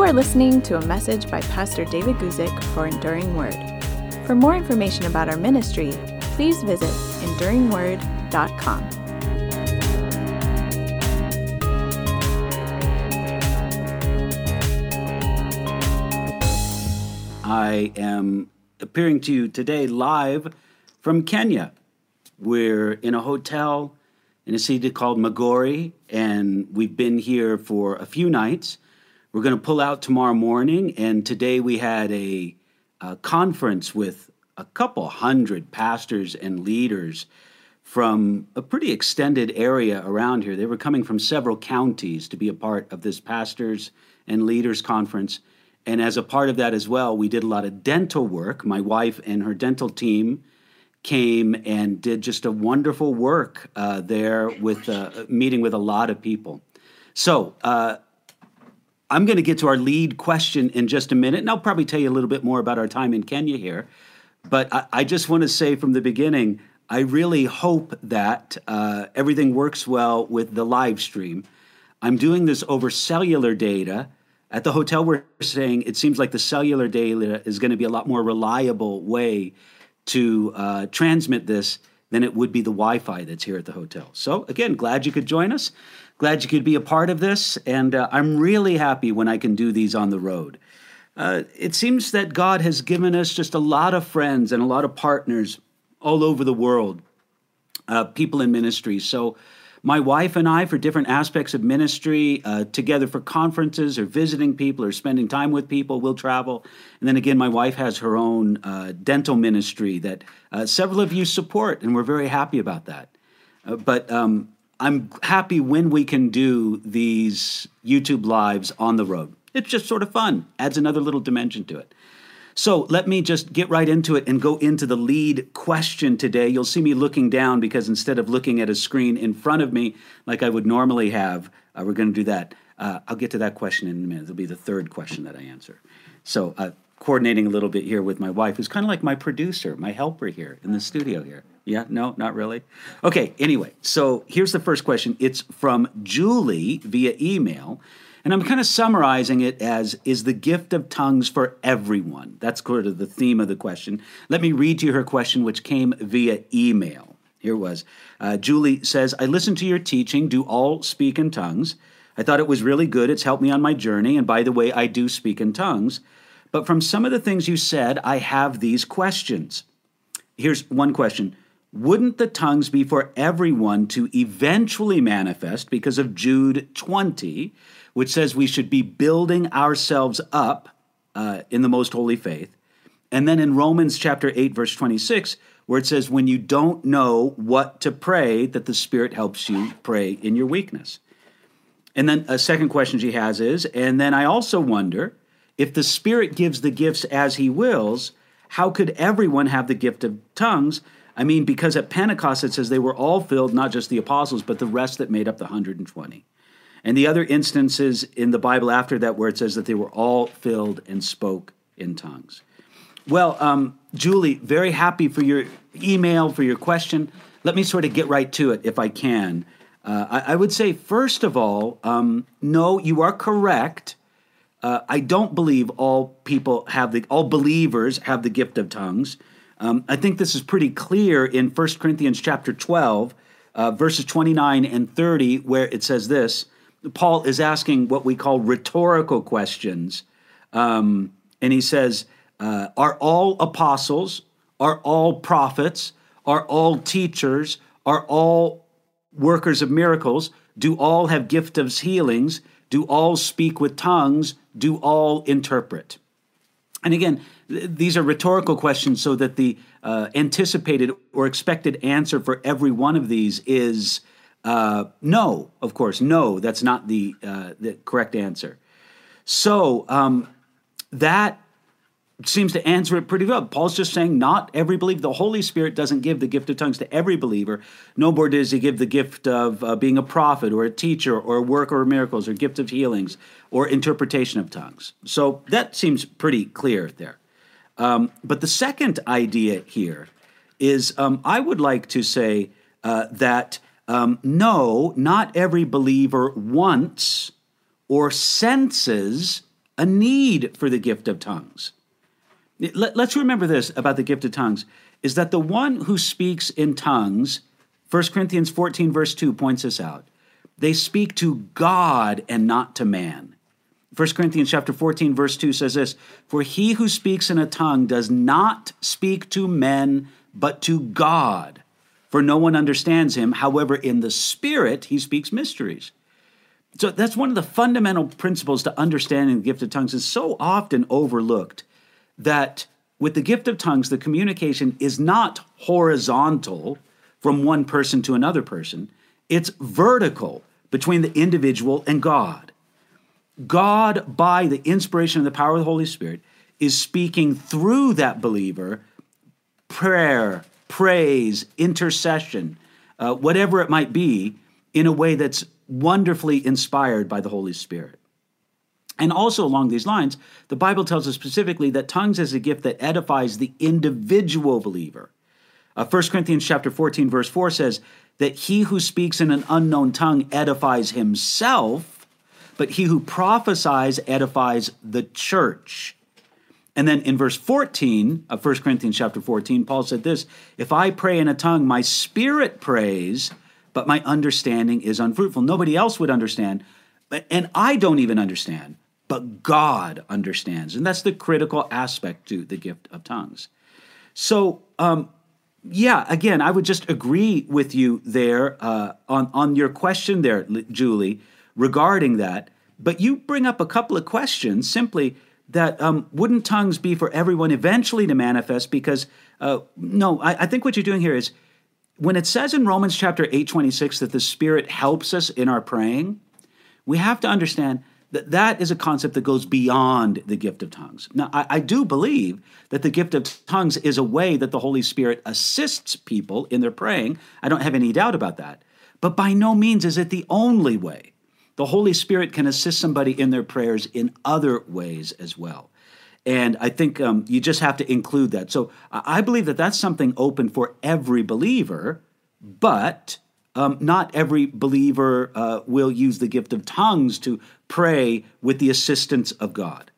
You are listening to a message by Pastor David Guzik for Enduring Word. For more information about our ministry, please visit enduringword.com. I am appearing to you today live from Kenya. We're in a hotel in a city called Migori, and we've been here for a few nights. We're going to pull out tomorrow morning, and today we had a, a conference with a couple hundred pastors and leaders from a pretty extended area around here. They were coming from several counties to be a part of this pastors and leaders conference. And as a part of that as well, we did a lot of dental work. My wife and her dental team came and did just a wonderful work uh, there with uh, meeting with a lot of people. So uh, I'm going to get to our lead question in just a minute, and I'll probably tell you a little bit more about our time in Kenya here. But I, I just want to say from the beginning, I really hope that uh, everything works well with the live stream. I'm doing this over cellular data. At the hotel we're staying, it seems like the cellular data is going to be a lot more reliable way to uh, transmit this than it would be the Wi Fi that's here at the hotel. So, again, glad you could join us. Glad you could be a part of this. And uh, I'm really happy when I can do these on the road. Uh, it seems that God has given us just a lot of friends and a lot of partners all over the world, uh, people in ministry. So, my wife and I, for different aspects of ministry, uh, together for conferences or visiting people or spending time with people, we'll travel. And then again, my wife has her own uh, dental ministry that uh, several of you support, and we're very happy about that. Uh, but um, I'm happy when we can do these YouTube lives on the road. It's just sort of fun, adds another little dimension to it. So let me just get right into it and go into the lead question today. You'll see me looking down because instead of looking at a screen in front of me like I would normally have, uh, we're going to do that. Uh, I'll get to that question in a minute. It'll be the third question that I answer. So, uh, coordinating a little bit here with my wife, who's kind of like my producer, my helper here in the studio here. Yeah, no, not really. Okay, anyway, so here's the first question. It's from Julie via email. And I'm kind of summarizing it as is the gift of tongues for everyone? That's sort of the theme of the question. Let me read to you her question, which came via email. Here was uh, Julie says, I listened to your teaching, Do All Speak in Tongues. I thought it was really good. It's helped me on my journey. And by the way, I do speak in tongues. But from some of the things you said, I have these questions. Here's one question Wouldn't the tongues be for everyone to eventually manifest because of Jude 20? which says we should be building ourselves up uh, in the most holy faith. And then in Romans chapter 8, verse 26, where it says, when you don't know what to pray, that the Spirit helps you pray in your weakness. And then a second question she has is, and then I also wonder if the Spirit gives the gifts as He wills, how could everyone have the gift of tongues? I mean, because at Pentecost it says they were all filled, not just the apostles, but the rest that made up the 120. And the other instances in the Bible after that where it says that they were all filled and spoke in tongues. Well, um, Julie, very happy for your email, for your question. Let me sort of get right to it if I can. Uh, I, I, would say, first of all, um, no, you are correct. Uh, I don't believe all people have the, all believers have the gift of tongues. Um, I think this is pretty clear in 1 Corinthians chapter 12, uh, verses 29 and 30, where it says this Paul is asking what we call rhetorical questions. Um, and he says, uh, Are all apostles, are all prophets, are all teachers, are all workers of miracles? Do all have gift of healings? Do all speak with tongues? Do all interpret? And again, these are rhetorical questions so that the uh, anticipated or expected answer for every one of these is uh, no, of course, no. That's not the uh, the correct answer. So um, that seems to answer it pretty well. Paul's just saying not every believer. The Holy Spirit doesn't give the gift of tongues to every believer. No more does he give the gift of uh, being a prophet or a teacher or a worker of miracles or gift of healings or interpretation of tongues. So that seems pretty clear there. Um, but the second idea here is um, I would like to say uh, that um, no, not every believer wants or senses a need for the gift of tongues. Let, us remember this about the gift of tongues is that the one who speaks in tongues, 1 Corinthians 14, verse 2 points this out. They speak to God and not to man. 1 Corinthians chapter 14, verse 2 says this For he who speaks in a tongue does not speak to men, but to God. For no one understands him. However, in the Spirit, he speaks mysteries. So that's one of the fundamental principles to understanding the gift of tongues is so often overlooked that with the gift of tongues, the communication is not horizontal from one person to another person, it's vertical between the individual and God. God, by the inspiration and the power of the Holy Spirit, is speaking through that believer prayer, praise, intercession, uh, whatever it might be, in a way that's wonderfully inspired by the Holy Spirit. And also along these lines, the Bible tells us specifically that tongues is a gift that edifies the individual believer. Uh, 1 Corinthians chapter 14 verse 4 says that he who speaks in an unknown tongue edifies himself, but he who prophesies edifies the church. And then in verse 14 of 1 Corinthians chapter 14, Paul said this If I pray in a tongue, my spirit prays, but my understanding is unfruitful. Nobody else would understand, and I don't even understand but God understands. And that's the critical aspect to the gift of tongues. So, um, yeah, again, I would just agree with you there uh, on, on your question there, Julie, regarding that. But you bring up a couple of questions simply that um, wouldn't tongues be for everyone eventually to manifest? Because, uh, no, I, I think what you're doing here is when it says in Romans chapter 8, 26 that the Spirit helps us in our praying, we have to understand that that is a concept that goes beyond the gift of tongues. Now, I, I, do believe that the gift of tongues is a way that the Holy Spirit assists people in their praying. I don't have any doubt about that. But by no means is it the only way. The Holy Spirit can assist somebody in their prayers in other ways as well. And I think um, you just have to include that. So I believe that that's something open for every believer, but um, not every believer uh, will use the gift of tongues to pray with the assistance of God.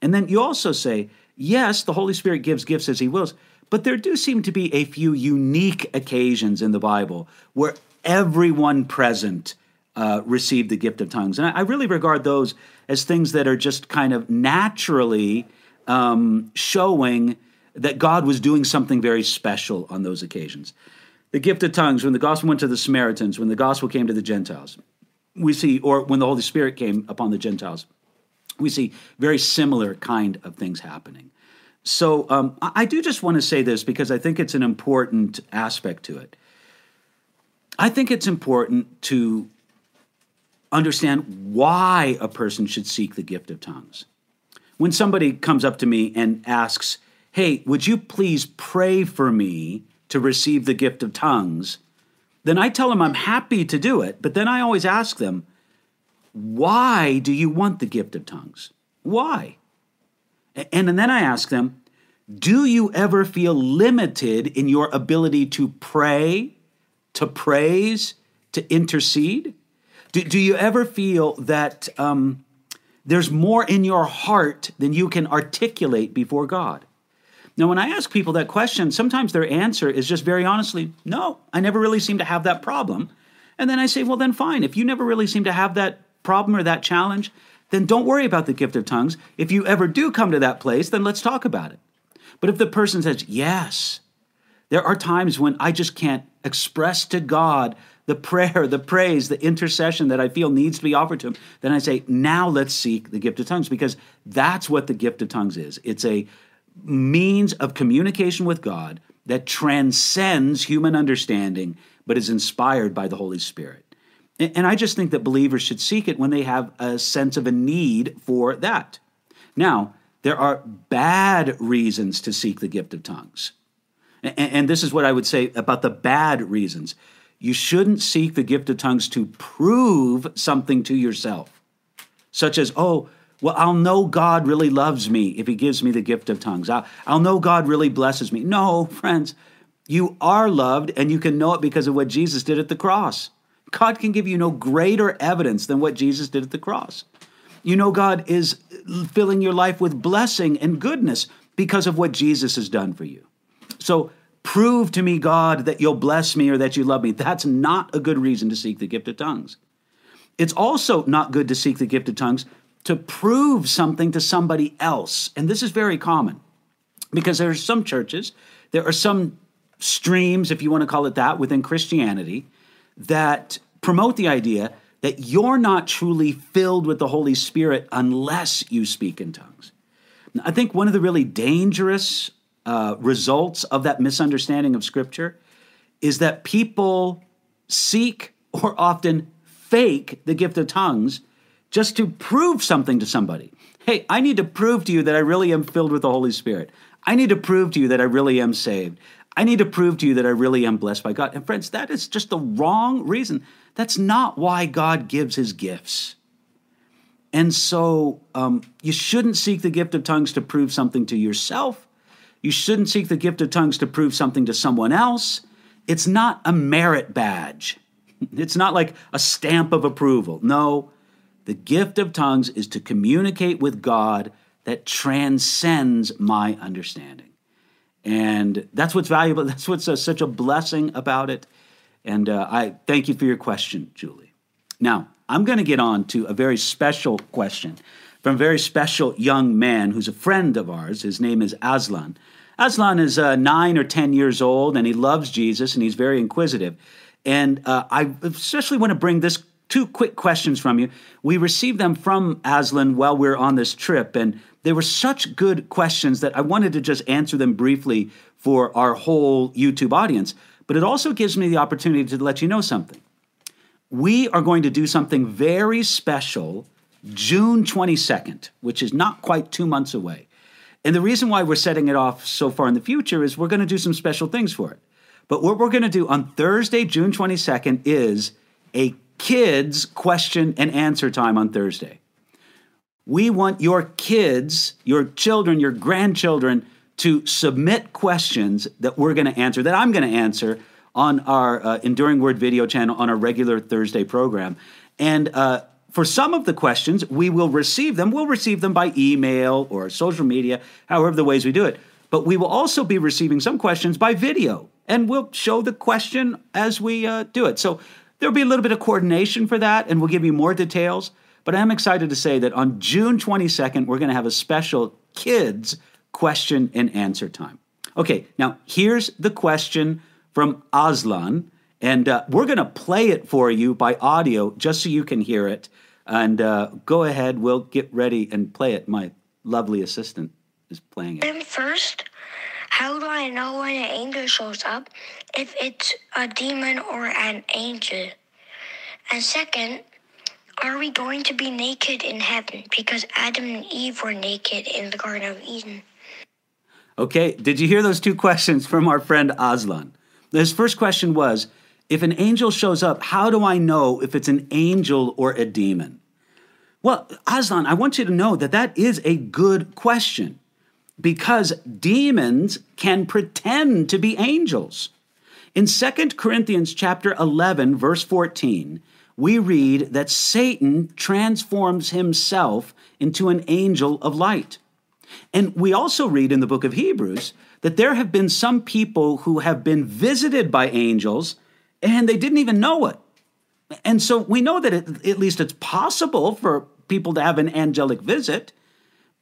And then you also say, yes, the Holy Spirit gives gifts as He wills, but there do seem to be a few unique occasions in the Bible where everyone present uh, received the gift of tongues. And I, I, really regard those as things that are just kind of naturally um, showing that God was doing something very special on those occasions the gift of tongues, when the gospel went to the Samaritans, when the gospel came to the Gentiles, we see, or when the Holy Spirit came upon the Gentiles, we see very similar kind of things happening. So um, I do just want to say this because I think it's an important aspect to it. I think it's important to understand why a person should seek the gift of tongues. When somebody comes up to me and asks, Hey, would you please pray for me to receive the gift of tongues, then I tell them I'm happy to do it. But then I always ask them, why do you want the gift of tongues? Why? And, and then I ask them, do you ever feel limited in your ability to pray, to praise, to intercede? Do, do you ever feel that um, there's more in your heart than you can articulate before God? Now, when I ask people that question, sometimes their answer is just very honestly, no, I never really seem to have that problem. And then I say, well, then fine. If you never really seem to have that problem or that challenge, then don't worry about the gift of tongues. If you ever do come to that place, then let's talk about it. But if the person says, yes, there are times when I just can't express to God the prayer, the praise, the intercession that I feel needs to be offered to him, then I say, now let's seek the gift of tongues because that's what the gift of tongues is. It's a means of communication with God that transcends human understanding but is inspired by the Holy Spirit. And I just think that believers should seek it when they have a sense of a need for that. Now, there are bad reasons to seek the gift of tongues. And this is what I would say about the bad reasons. You shouldn't seek the gift of tongues to prove something to yourself, such as, oh, well, I'll know God really loves me if He gives me the gift of tongues. I'll, I'll know God really blesses me. No, friends, you are loved, and you can know it because of what Jesus did at the cross. God can give you no greater evidence than what Jesus did at the cross. You know God is filling your life with blessing and goodness because of what Jesus has done for you. So prove to me, God, that you'll bless me or that you love me. That's not a good reason to seek the gift of tongues. It's also not good to seek the gift of tongues to prove something to somebody else. And this is very common because there are some churches, there are some streams, if you want to call it that, within Christianity that promote the idea that you're not truly filled with the Holy Spirit unless you speak in tongues. I think one of the really dangerous uh, results of that misunderstanding of Scripture is that people seek or often fake the gift of tongues just to prove something to somebody. Hey, I need to prove to you that I really am filled with the Holy Spirit. I need to prove to you that I really am saved. I need to prove to you that I really am blessed by God. And friends, that is just the wrong reason. That's not why God gives his gifts. And so um, you shouldn't seek the gift of tongues to prove something to yourself. You shouldn't seek the gift of tongues to prove something to someone else. It's not a merit badge, it's not like a stamp of approval. No, the gift of tongues is to communicate with God that transcends my understanding. And that's what's valuable. That's what's uh, such a blessing about it. And uh, I thank you for your question, Julie. Now, I'm going to get on to a very special question from a very special young man who's a friend of ours. His name is Aslan. Aslan is uh, nine or 10 years old and he loves Jesus and he's very inquisitive. And uh, I especially want to bring this two quick questions from you. We received them from Aslan while we are on this trip, and they were such good questions that I wanted to just answer them briefly for our whole YouTube audience. But it also gives me the opportunity to let you know something. We are going to do something very special June 22nd, which is not quite two months away. And the reason why we're setting it off so far in the future is we're going to do some special things for it. But what we're going to do on Thursday, June 22nd, is a kids question and answer time on Thursday. We want your kids, your children, your grandchildren to submit questions that we're going to answer, that I'm going to answer on our uh, Enduring Word video channel on our regular Thursday program. And uh, for some of the questions, we will receive them. We'll receive them by email or social media, however, the ways we do it. But we will also be receiving some questions by video, and we'll show the question as we uh, do it. So There'll be a little bit of coordination for that, and we'll give you more details. But I'm excited to say that on June 22nd, we're going to have a special kids question and answer time. Okay, now here's the question from Aslan, and uh, we're going to play it for you by audio just so you can hear it. And uh, go ahead, we'll get ready and play it. My lovely assistant is playing it. And first, how do I know when an angel shows up if it's a demon or an angel? And second, are we going to be naked in heaven because Adam and Eve were naked in the Garden of Eden? Okay, did you hear those two questions from our friend Aslan? His first question was If an angel shows up, how do I know if it's an angel or a demon? Well, Aslan, I want you to know that that is a good question because demons can pretend to be angels. In 2 Corinthians chapter 11 verse 14, we read that Satan transforms himself into an angel of light. And we also read in the book of Hebrews that there have been some people who have been visited by angels and they didn't even know it. And so we know that it, at least it's possible for people to have an angelic visit.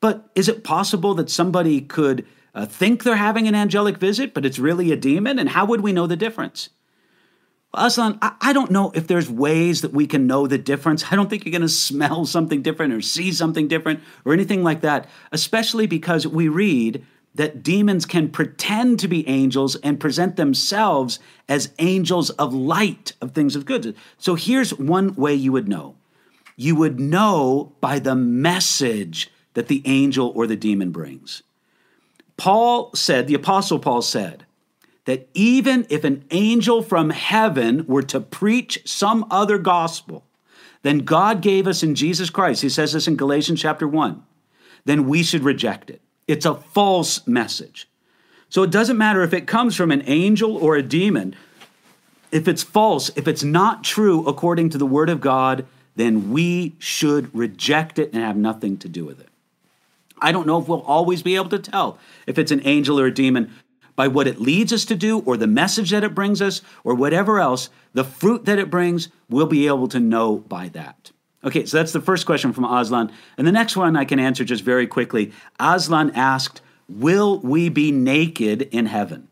But is it possible that somebody could uh, think they're having an angelic visit, but it's really a demon? And how would we know the difference? Well, Aslan, I, I don't know if there's ways that we can know the difference. I don't think you're going to smell something different or see something different or anything like that, especially because we read that demons can pretend to be angels and present themselves as angels of light, of things of good. So here's one way you would know you would know by the message that the angel or the demon brings. Paul said, the Apostle Paul said, that even if an angel from heaven were to preach some other gospel than God gave us in Jesus Christ, he says this in Galatians chapter 1, then we should reject it. It's a false message. So it doesn't matter if it comes from an angel or a demon. If it's false, if it's not true according to the word of God, then we should reject it and have nothing to do with it. I don't know if we'll always be able to tell if it's an angel or a demon by what it leads us to do or the message that it brings us or whatever else, the fruit that it brings, we'll be able to know by that. Okay, so that's the first question from Aslan. And the next one I can answer just very quickly. Aslan asked, Will we be naked in heaven?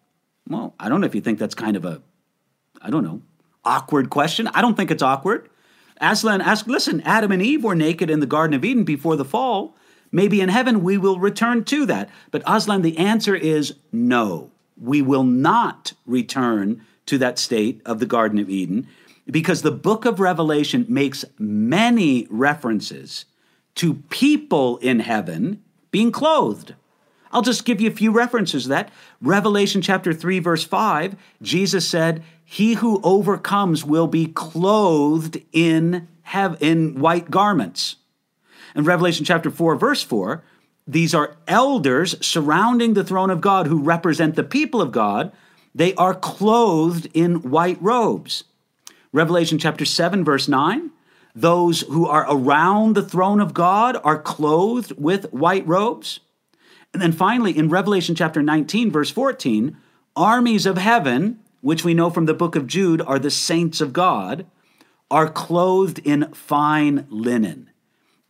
Well, I don't know if you think that's kind of a, I don't know, awkward question. I don't think it's awkward. Aslan asked, Listen, Adam and Eve were naked in the Garden of Eden before the fall. Maybe in heaven we will return to that. But Aslan, the answer is no. We will not return to that state of the Garden of Eden because the book of Revelation makes many references to people in heaven being clothed. I'll just give you a few references to that. Revelation chapter 3, verse 5, Jesus said, He who overcomes will be clothed in, have, in white garments. In Revelation chapter 4, verse 4, these are elders surrounding the throne of God who represent the people of God. They are clothed in white robes. Revelation chapter 7, verse 9, those who are around the throne of God are clothed with white robes. And then finally, in Revelation chapter 19, verse 14, armies of heaven, which we know from the book of Jude are the saints of God, are clothed in fine linen.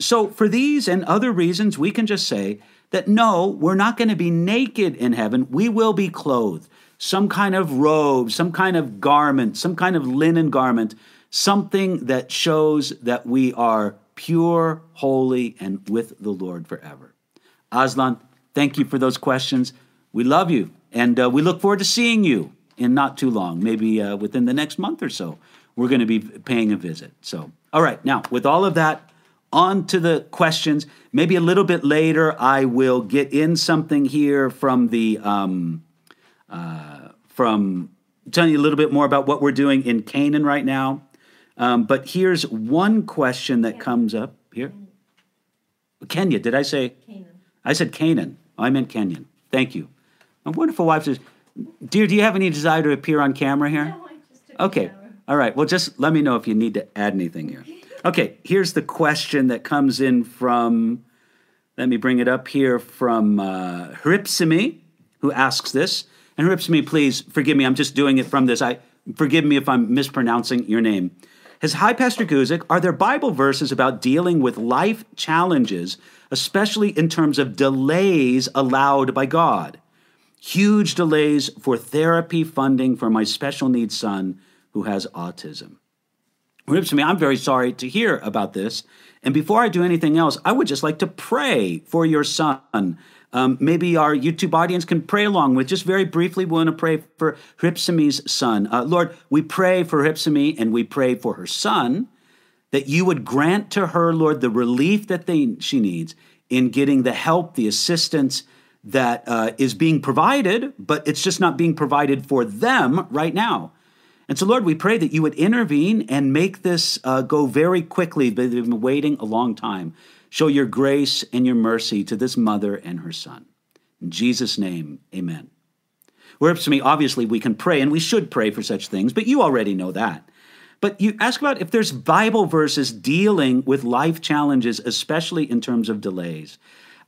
So, for these and other reasons, we can just say that no, we're not going to be naked in heaven. We will be clothed. Some kind of robe, some kind of garment, some kind of linen garment, something that shows that we are pure, holy, and with the Lord forever. Aslan, thank you for those questions. We love you, and uh, we look forward to seeing you in not too long, maybe uh, within the next month or so. We're going to be paying a visit. So, all right, now, with all of that, on to the questions. Maybe a little bit later, I will get in something here from the um, uh, from telling you a little bit more about what we're doing in Canaan right now. Um, but here's one question that comes up here. Kenya, did I say? Canaan. I said Canaan. Oh, I meant Kenyan. Thank you. My wonderful wife says, "Dear, do you have any desire to appear on camera here?" No, I just took Okay. All right. Well, just let me know if you need to add anything here. Okay. Here's the question that comes in from, let me bring it up here from uh, Hripsimi, who asks this. And Hripsimi, please forgive me. I'm just doing it from this. I Forgive me if I'm mispronouncing your name. As Hi, Pastor Guzik, are there Bible verses about dealing with life challenges, especially in terms of delays allowed by God? Huge delays for therapy funding for my special needs son who has autism. Hripsimi, I'm very sorry to hear about this. And before I do anything else, I would just like to pray for your son. Um, maybe our YouTube audience can pray along with. Just very briefly, we want to pray for Hripsimi's son. Uh, Lord, we pray for Hripsimi and we pray for her son that you would grant to her, Lord, the relief that they, she needs in getting the help, the assistance that uh, is being provided, but it's just not being provided for them right now. And so, Lord, we pray that you would intervene and make this uh, go very quickly. They've been waiting a long time. Show your grace and your mercy to this mother and her son. In Jesus' name, amen. Whereas to me, obviously, we can pray and we should pray for such things, but you already know that. But you ask about if there's Bible verses dealing with life challenges, especially in terms of delays.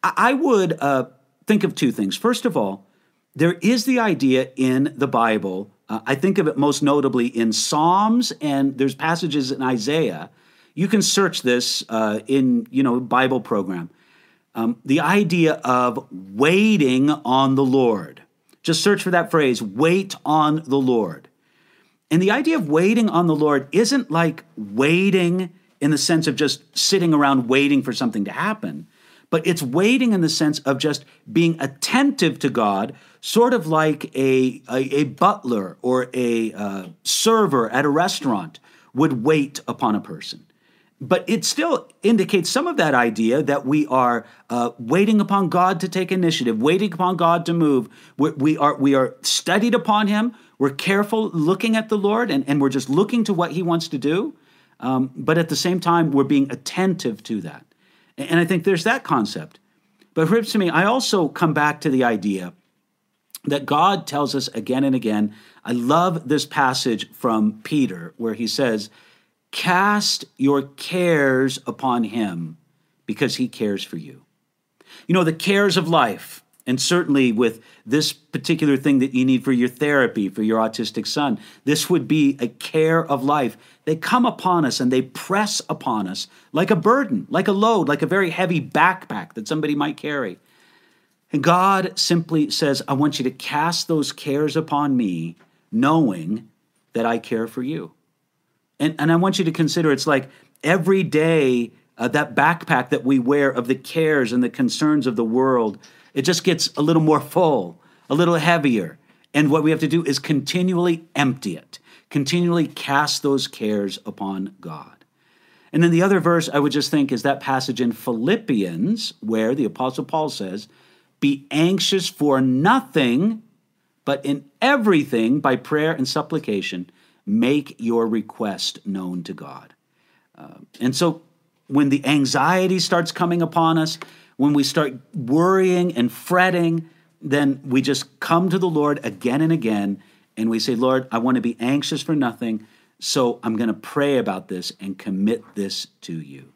I would uh, think of two things. First of all, there is the idea in the Bible. Uh, I think of it most notably in Psalms, and there's passages in Isaiah. You can search this uh, in you know Bible program. Um, the idea of waiting on the Lord. Just search for that phrase, wait on the Lord. And the idea of waiting on the Lord isn't like waiting in the sense of just sitting around waiting for something to happen, but it's waiting in the sense of just being attentive to God, sort of like a, a, a butler or a uh, server at a restaurant would wait upon a person. But it still indicates some of that idea that we are uh, waiting upon God to take initiative, waiting upon God to move. We're, we are, we are studied upon Him. We're careful looking at the Lord, and, and we're just looking to what He wants to do. Um, but at the same time, we're being attentive to that. And I think there's that concept. But to me, I also come back to the idea that God tells us again and again. I love this passage from Peter where he says, Cast your cares upon him because he cares for you. You know, the cares of life, and certainly with this particular thing that you need for your therapy for your autistic son, this would be a care of life. They come upon us and they press upon us like a burden, like a load, like a very heavy backpack that somebody might carry. And God simply says, I want you to cast those cares upon me, knowing that I care for you. And, and I want you to consider it's like every day, uh, that backpack that we wear of the cares and the concerns of the world, it just gets a little more full, a little heavier. And what we have to do is continually empty it, continually cast those cares upon God. And then the other verse I would just think is that passage in Philippians where the Apostle Paul says, Be anxious for nothing, but in everything by prayer and supplication make your request known to God. Uh, and so when the anxiety starts coming upon us, when we start worrying and fretting, then we just come to the Lord again and again and we say, Lord, I want to be anxious for nothing, so I'm going to pray about this and commit this to you.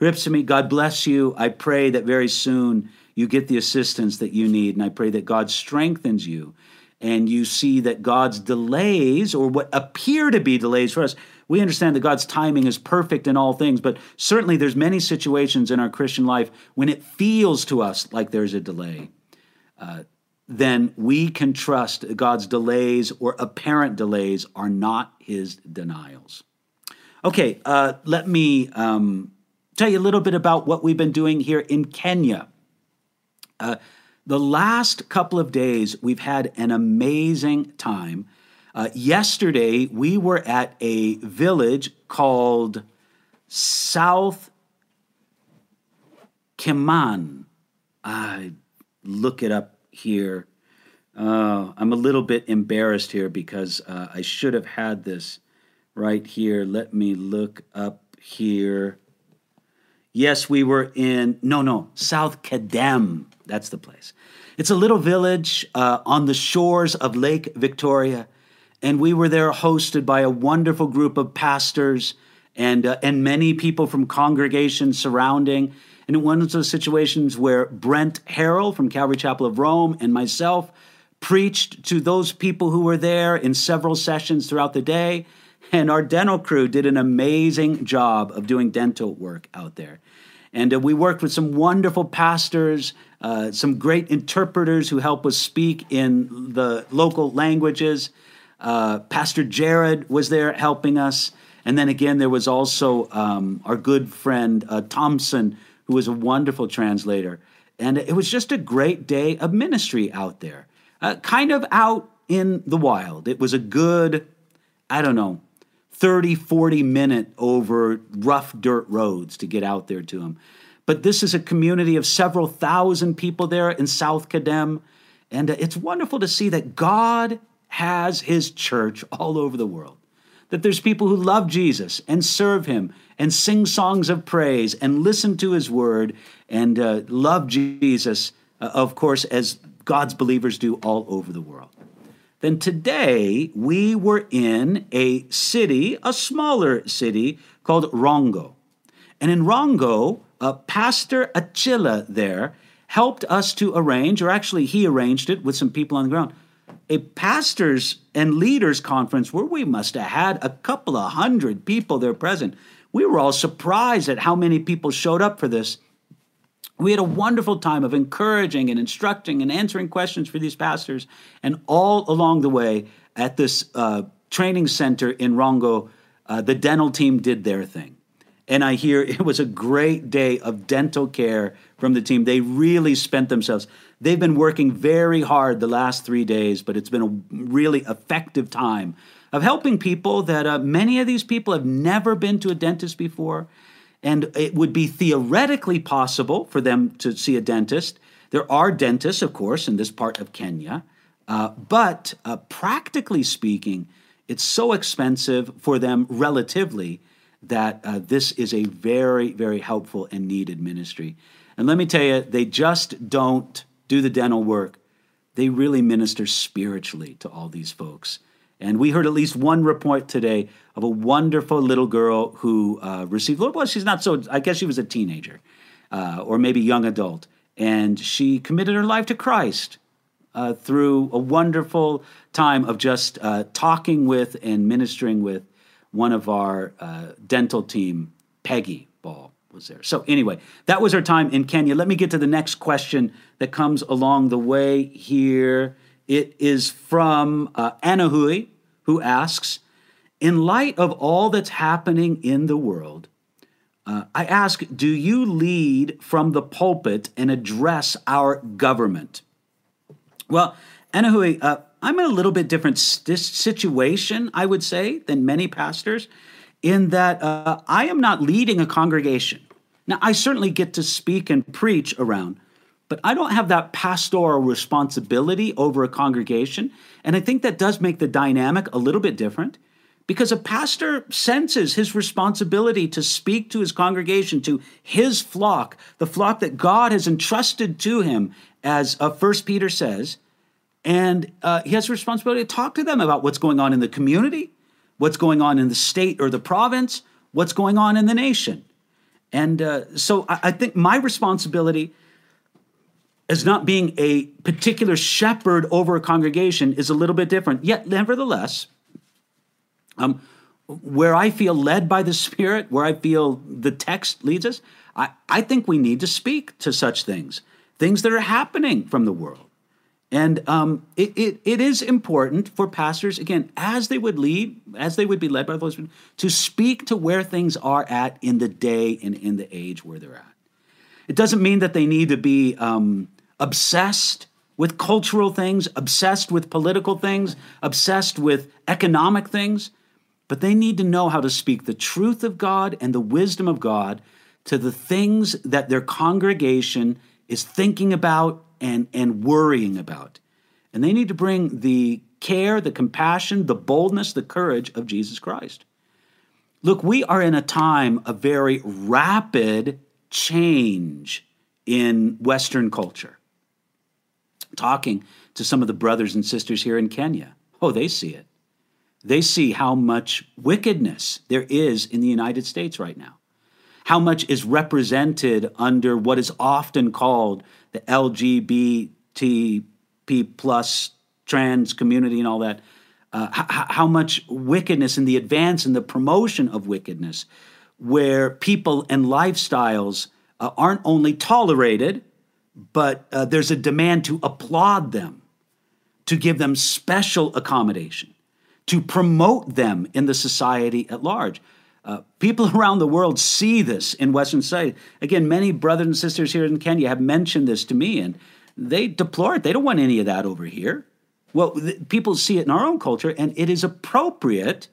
Hripsimi, God bless you. I pray that very soon you get the assistance that you need, and I pray that God strengthens you and you see that God's delays, or what appear to be delays for us, we understand that God's timing is perfect in all things, but certainly there's many situations in our Christian life when it feels to us like there's a delay. Uh, then we can trust God's delays or apparent delays are not his denials. Okay, uh, let me um, tell you a little bit about what we've been doing here in Kenya. Uh, the last couple of days, we've had an amazing time. Uh, yesterday, we were at a village called South Kiman. I look it up here. Uh, I'm a little bit embarrassed here because uh, I should have had this right here. Let me look up here. Yes, we were in, no, no, South Kadem. That's the place. It's a little village uh, on the shores of Lake Victoria, and we were there hosted by a wonderful group of pastors and uh, and many people from congregations surrounding. And it was one of those situations where Brent Harrell from Calvary Chapel of Rome and myself preached to those people who were there in several sessions throughout the day. And our dental crew did an amazing job of doing dental work out there. And uh, we worked with some wonderful pastors, uh, some great interpreters who help us speak in the local languages. Uh, Pastor Jared was there helping us. And then again, there was also um, our good friend uh, Thompson, who was a wonderful translator. And it was just a great day of ministry out there, uh, kind of out in the wild. It was a good, I don't know, 30, 40 minute over rough dirt roads to get out there to him. But this is a community of several thousand people there in South Kadem. And uh, it's wonderful to see that God has his church all over the world. That there's people who love Jesus and serve him and sing songs of praise and listen to his word and uh, love Jesus, uh, of course, as God's believers do all over the world then today we were in a city, a smaller city called Rongo. And in Rongo, uh, Pastor Achilla there helped us to arrange, or actually he arranged it with some people on the ground, a pastors and leaders conference where we must have had a couple of hundred people there present. We were all surprised at how many people showed up for this we had a wonderful time of encouraging and instructing and answering questions for these pastors. And all along the way at this uh, training center in Rongo, uh, the dental team did their thing. And I hear it was a great day of dental care from the team. They really spent themselves. They've been working very hard the last three days, but it's been a really effective time of helping people that uh, many of these people have never been to a dentist before and it would be theoretically possible for them to see a dentist. There are dentists, of course, in this part of Kenya, uh, but uh, practically speaking, it's so expensive for them relatively that uh, this is a very, very helpful and needed ministry. And let me tell you, they just don't do the dental work, they really minister spiritually to all these folks. And we heard at least one report today of a wonderful little girl who uh, received, well, she's not so, I guess she was a teenager uh, or maybe young adult. And she committed her life to Christ uh, through a wonderful time of just uh, talking with and ministering with one of our uh, dental team, Peggy Ball was there. So, anyway, that was our time in Kenya. Let me get to the next question that comes along the way here. It is from uh, Anahui, who asks In light of all that's happening in the world, uh, I ask, do you lead from the pulpit and address our government? Well, Anahui, uh, I'm in a little bit different st- situation, I would say, than many pastors, in that uh, I am not leading a congregation. Now, I certainly get to speak and preach around, but I don't have that pastoral responsibility over a congregation. And I think that does make the dynamic a little bit different because a pastor senses his responsibility to speak to his congregation, to his flock, the flock that God has entrusted to him, as uh, First Peter says. And uh, he has a responsibility to talk to them about what's going on in the community, what's going on in the state or the province, what's going on in the nation. And uh, so I, I think my responsibility as not being a particular shepherd over a congregation is a little bit different. Yet, nevertheless, um, where I feel led by the Spirit, where I feel the text leads us, I, I think we need to speak to such things, things that are happening from the world. And um, it, it, it is important for pastors, again, as they would lead, as they would be led by the Holy Spirit, to speak to where things are at in the day and in the age where they're at. It doesn't mean that they need to be um, obsessed with cultural things, obsessed with political things, obsessed with economic things, but they need to know how to speak the truth of God and the wisdom of God to the things that their congregation is thinking about and, and worrying about. And they need to bring the care, the compassion, the boldness, the courage of Jesus Christ. Look, we are in a time of very rapid change in Western culture. Talking to some of the brothers and sisters here in Kenya, oh, they see it. They see how much wickedness there is in the United States right now, how much is represented under what is often called the LGBTQ plus trans community and all that, uh, h- how much wickedness and the advance and the promotion of wickedness, where people and lifestyles uh, aren't only tolerated, but uh, there's a demand to applaud them, to give them special accommodation, to promote them in the society at large. Uh, people around the world see this in Western society. Again, many brothers and sisters here in Kenya have mentioned this to me, and they deplore it. They don't want any of that over here. Well, people see it in our own culture, and it is appropriate.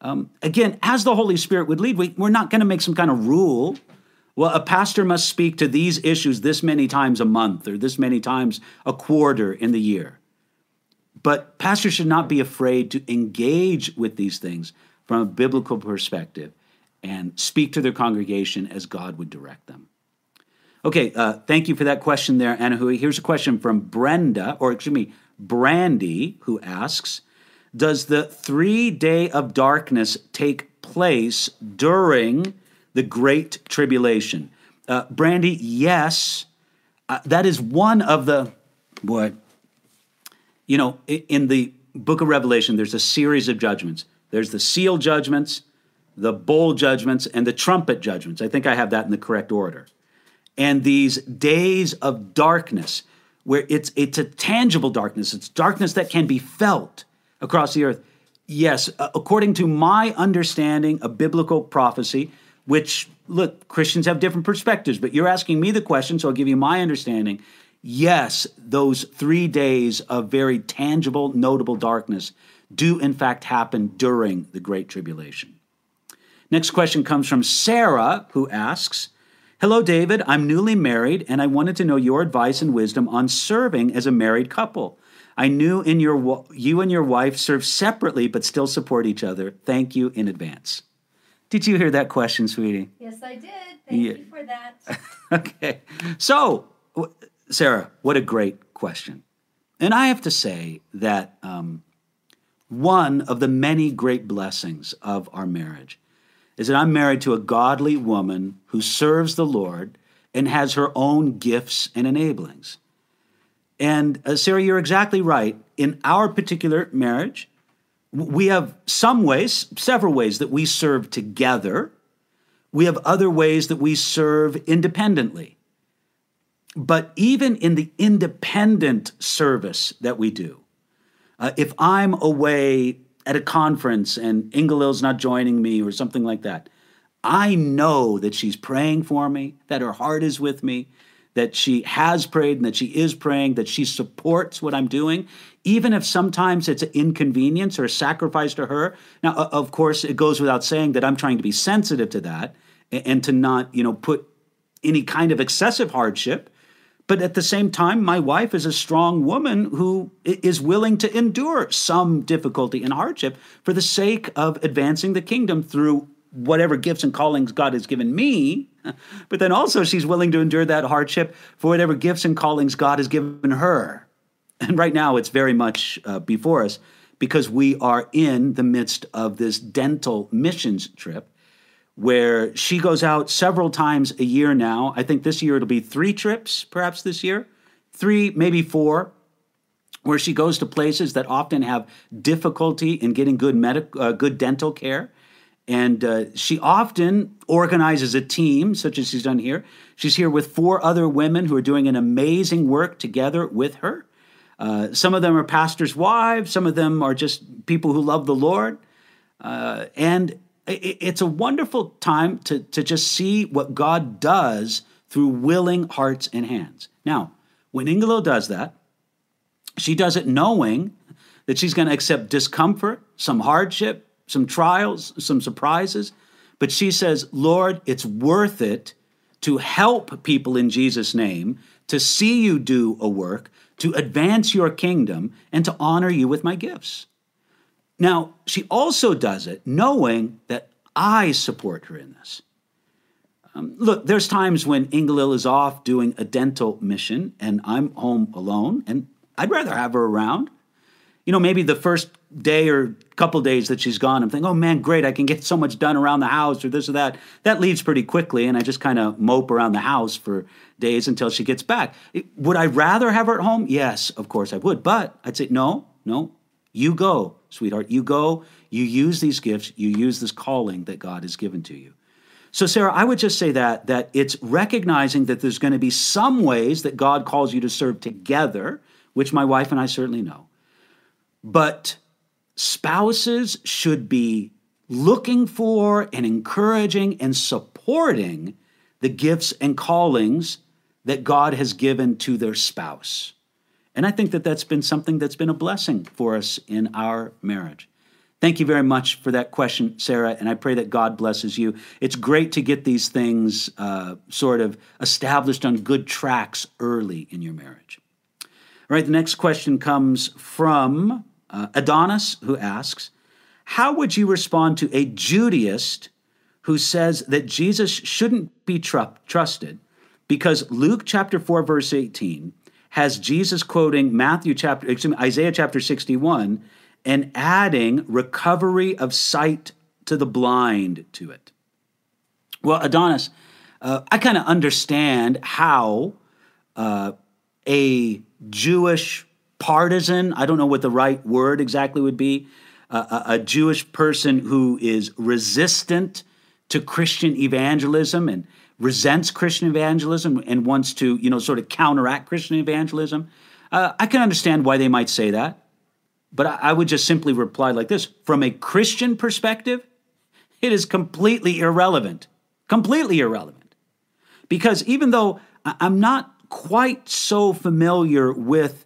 Um, again, as the Holy Spirit would lead, we, we're not going to make some kind of rule. Well, a pastor must speak to these issues this many times a month or this many times a quarter in the year. But pastors should not be afraid to engage with these things from a biblical perspective and speak to their congregation as God would direct them. Okay, uh, thank you for that question there, Anahui. Here's a question from Brenda, or excuse me, Brandy, who asks Does the three day of darkness take place during the Great Tribulation? Uh, Brandy, yes. Uh, that is one of the, boy, you know, in the book of Revelation, there's a series of judgments. There's the seal judgments, the bowl judgments, and the trumpet judgments. I think I have that in the correct order. And these days of darkness, where it's it's a tangible darkness, it's darkness that can be felt across the earth. Yes, according to my understanding of biblical prophecy, which look, Christians have different perspectives, but you're asking me the question, so I'll give you my understanding. Yes, those three days of very tangible, notable darkness do in fact happen during the Great Tribulation. Next question comes from Sarah, who asks Hello, David. I'm newly married, and I wanted to know your advice and wisdom on serving as a married couple. I knew in your you and your wife serve separately but still support each other. Thank you in advance. Did you hear that question, sweetie? Yes, I did. Thank yeah. you for that. okay. So, Sarah, what a great question. And I have to say that um, one of the many great blessings of our marriage is that I'm married to a godly woman who serves the Lord and has her own gifts and enablings. And uh, Sarah, you're exactly right. In our particular marriage, we have some ways, several ways that we serve together. We have other ways that we serve independently. But even in the independent service that we do, uh, if I'm away at a conference and Inga-Lill's not joining me or something like that, I know that she's praying for me, that her heart is with me, that she has prayed and that she is praying, that she supports what I'm doing, even if sometimes it's an inconvenience or a sacrifice to her. Now, of course, it goes without saying that I'm trying to be sensitive to that and to not, you know, put any kind of excessive hardship but at the same time, my wife is a strong woman who is willing to endure some difficulty and hardship for the sake of advancing the kingdom through whatever gifts and callings God has given me. But then also, she's willing to endure that hardship for whatever gifts and callings God has given her. And right now, it's very much uh, before us because we are in the midst of this dental missions trip where she goes out several times a year now. I think this year it'll be three trips, perhaps this year, three, maybe four, where she goes to places that often have difficulty in getting good medical, uh, good dental care. And uh, she often organizes a team, such as she's done here. She's here with four other women who are doing an amazing work together with her. Uh, some of them are pastors' wives, some of them are just people who love the Lord. Uh, and it's a wonderful time to, to just see what God does through willing hearts and hands. Now, when Inga-Lill does that, she does it knowing that she's going to accept discomfort, some hardship, some trials, some surprises. But she says, Lord, it's worth it to help people in Jesus' name, to see you do a work, to advance your kingdom, and to honor you with my gifts. Now, she also does it knowing that I support her in this. Um, look, there's times when Inga-Lill is off doing a dental mission and I'm home alone, and I'd rather have her around. You know, maybe the first day or couple days that she's gone, I'm thinking, oh man, great, I can get so much done around the house or this or that. That leaves pretty quickly, and I just kind of mope around the house for days until she gets back. Would I rather have her at home? Yes, of course I would. But I'd say, no, no, you go, sweetheart. You go. You use these gifts. You use this calling that God has given to you. So, Sarah, I would just say that that it's recognizing that there's going to be some ways that God calls you to serve together, which my wife and I certainly know. But spouses should be looking for and encouraging and supporting the gifts and callings that God has given to their spouse. And I think that that's been something that's been a blessing for us in our marriage. Thank you very much for that question, Sarah, and I pray that God blesses you. It's great to get these things uh, sort of established on good tracks early in your marriage. All right, the next question comes from uh, Adonis, who asks How would you respond to a Judaist who says that Jesus shouldn't be tr- trusted because Luke chapter 4, verse 18 has Jesus quoting Matthew chapter, excuse me, Isaiah chapter 61 and adding recovery of sight to the blind to it. Well, Adonis, uh, I kind of understand how uh, a Jewish partisan, I don't know what the right word exactly would be, uh, a, a Jewish person who is resistant to Christian evangelism and resents Christian evangelism and wants to, you know, sort of counteract Christian evangelism, uh, I can understand why they might say that. But I, I would just simply reply like this From a Christian perspective, it is completely irrelevant. Completely irrelevant. Because even though I'm not quite so familiar with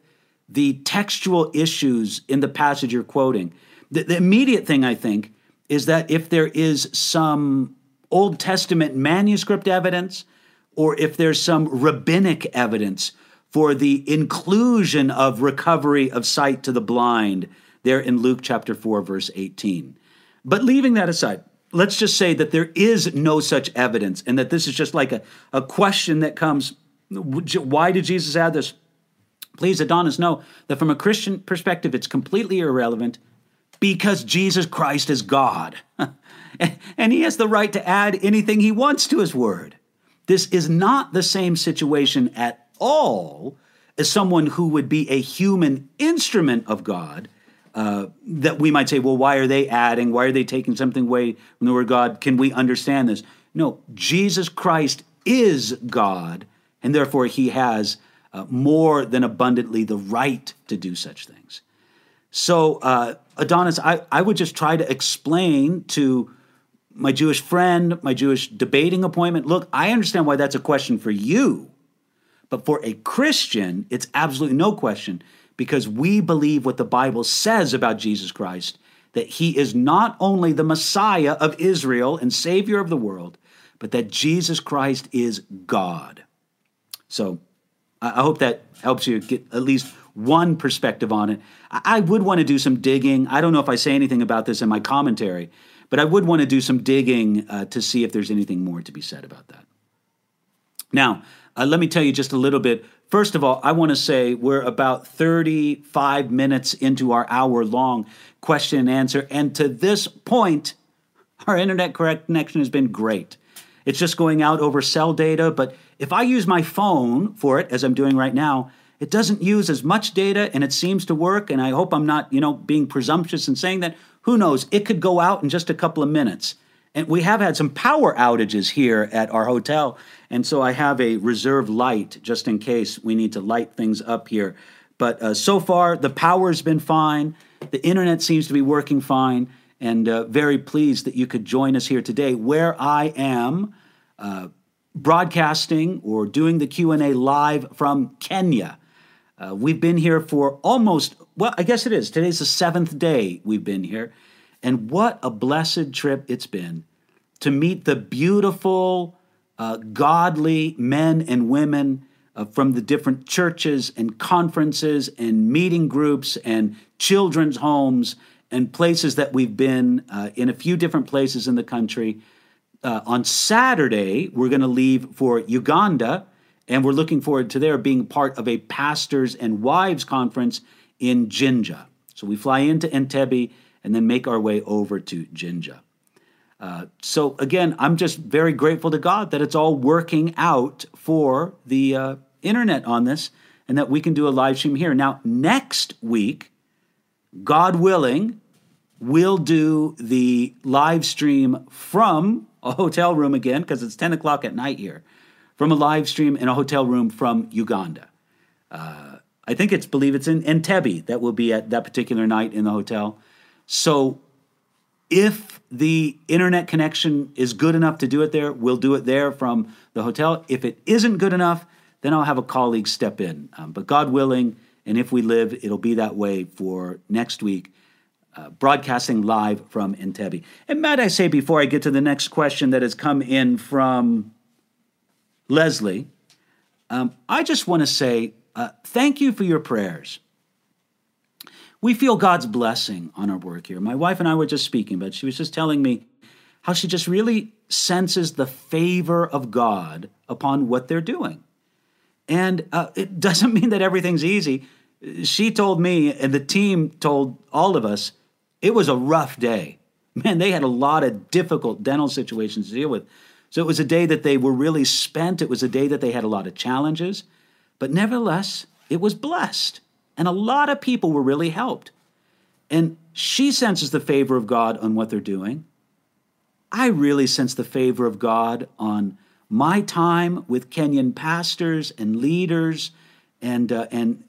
the textual issues in the passage you're quoting, the, the immediate thing I think is that if there is some Old Testament manuscript evidence or if there's some rabbinic evidence for the inclusion of recovery of sight to the blind there in Luke chapter 4, verse 18. But leaving that aside, let's just say that there is no such evidence and that this is just like a, a question that comes why did Jesus add this? Please, Adonis, know that from a Christian perspective, it's completely irrelevant. because Jesus Christ is God. and he has the right to add anything he wants to his word. This is not the same situation at all as someone who would be a human instrument of God. Uh, that we might say, well, why are they adding? Why are they taking something away from the word God? Can we understand this? No, Jesus Christ is God, and therefore he has uh, more than abundantly the right to do such things. So, uh, Adonis, I, I would just try to explain to my Jewish friend, my Jewish debating appointment look, I understand why that's a question for you. But for a Christian, it's absolutely no question because we believe what the Bible says about Jesus Christ that he is not only the Messiah of Israel and Savior of the world, but that Jesus Christ is God. So I hope that helps you get at least one perspective on it. I would want to do some digging. I don't know if I say anything about this in my commentary, but I would want to do some digging uh, to see if there's anything more to be said about that. Now, uh, let me tell you just a little bit. First of all, I want to say we're about 35 minutes into our hour long question and answer. And to this point, our internet connection has been great. It's just going out over cell data, but if I use my phone for it, as I'm doing right now, it doesn't use as much data and it seems to work. And I hope I'm not, you know, being presumptuous in saying that. Who knows? It could go out in just a couple of minutes. And we have had some power outages here at our hotel. And so I have a reserve light just in case we need to light things up here. But uh, so far, the power's been fine. The internet seems to be working fine. And uh, very pleased that you could join us here today, where I am uh, broadcasting or doing the Q&A live from Kenya. Uh, we've been here for almost, well, I guess it is. Today's the seventh day we've been here. And what a blessed trip it's been to meet the beautiful, uh, godly men and women uh, from the different churches and conferences and meeting groups and children's homes and places that we've been uh, in a few different places in the country. Uh, on Saturday, we're going to leave for Uganda and we're looking forward to their being part of a pastors and wives conference in Jinja. So we fly into Entebbe and then make our way over to Jinja. Uh, so again, I'm just very grateful to God that it's all working out for the uh, internet on this and that we can do a live stream here. Now, next week, God willing, we'll do the live stream from a hotel room again because it's 10 o'clock at night here from a live stream in a hotel room from Uganda. Uh, I think it's believe it's in Entebbe that will be at that particular night in the hotel. So if the internet connection is good enough to do it there, we'll do it there from the hotel. If it isn't good enough, then I'll have a colleague step in. Um, but God willing, and if we live, it'll be that way for next week, uh, broadcasting live from Entebbe. And might I say, before I get to the next question that has come in from Leslie, um, I just want to say uh, thank you for your prayers. We feel God's blessing on our work here. My wife and I were just speaking, but she was just telling me how she just really senses the favor of God upon what they're doing. And uh, it doesn't mean that everything's easy. She told me, and the team told all of us, it was a rough day. Man, they had a lot of difficult dental situations to deal with. So it was a day that they were really spent. It was a day that they had a lot of challenges. But nevertheless, it was blessed. And a lot of people were really helped. And she senses the favor of God on what they're doing. I really sense the favor of God on my time with Kenyan pastors and leaders and, uh, and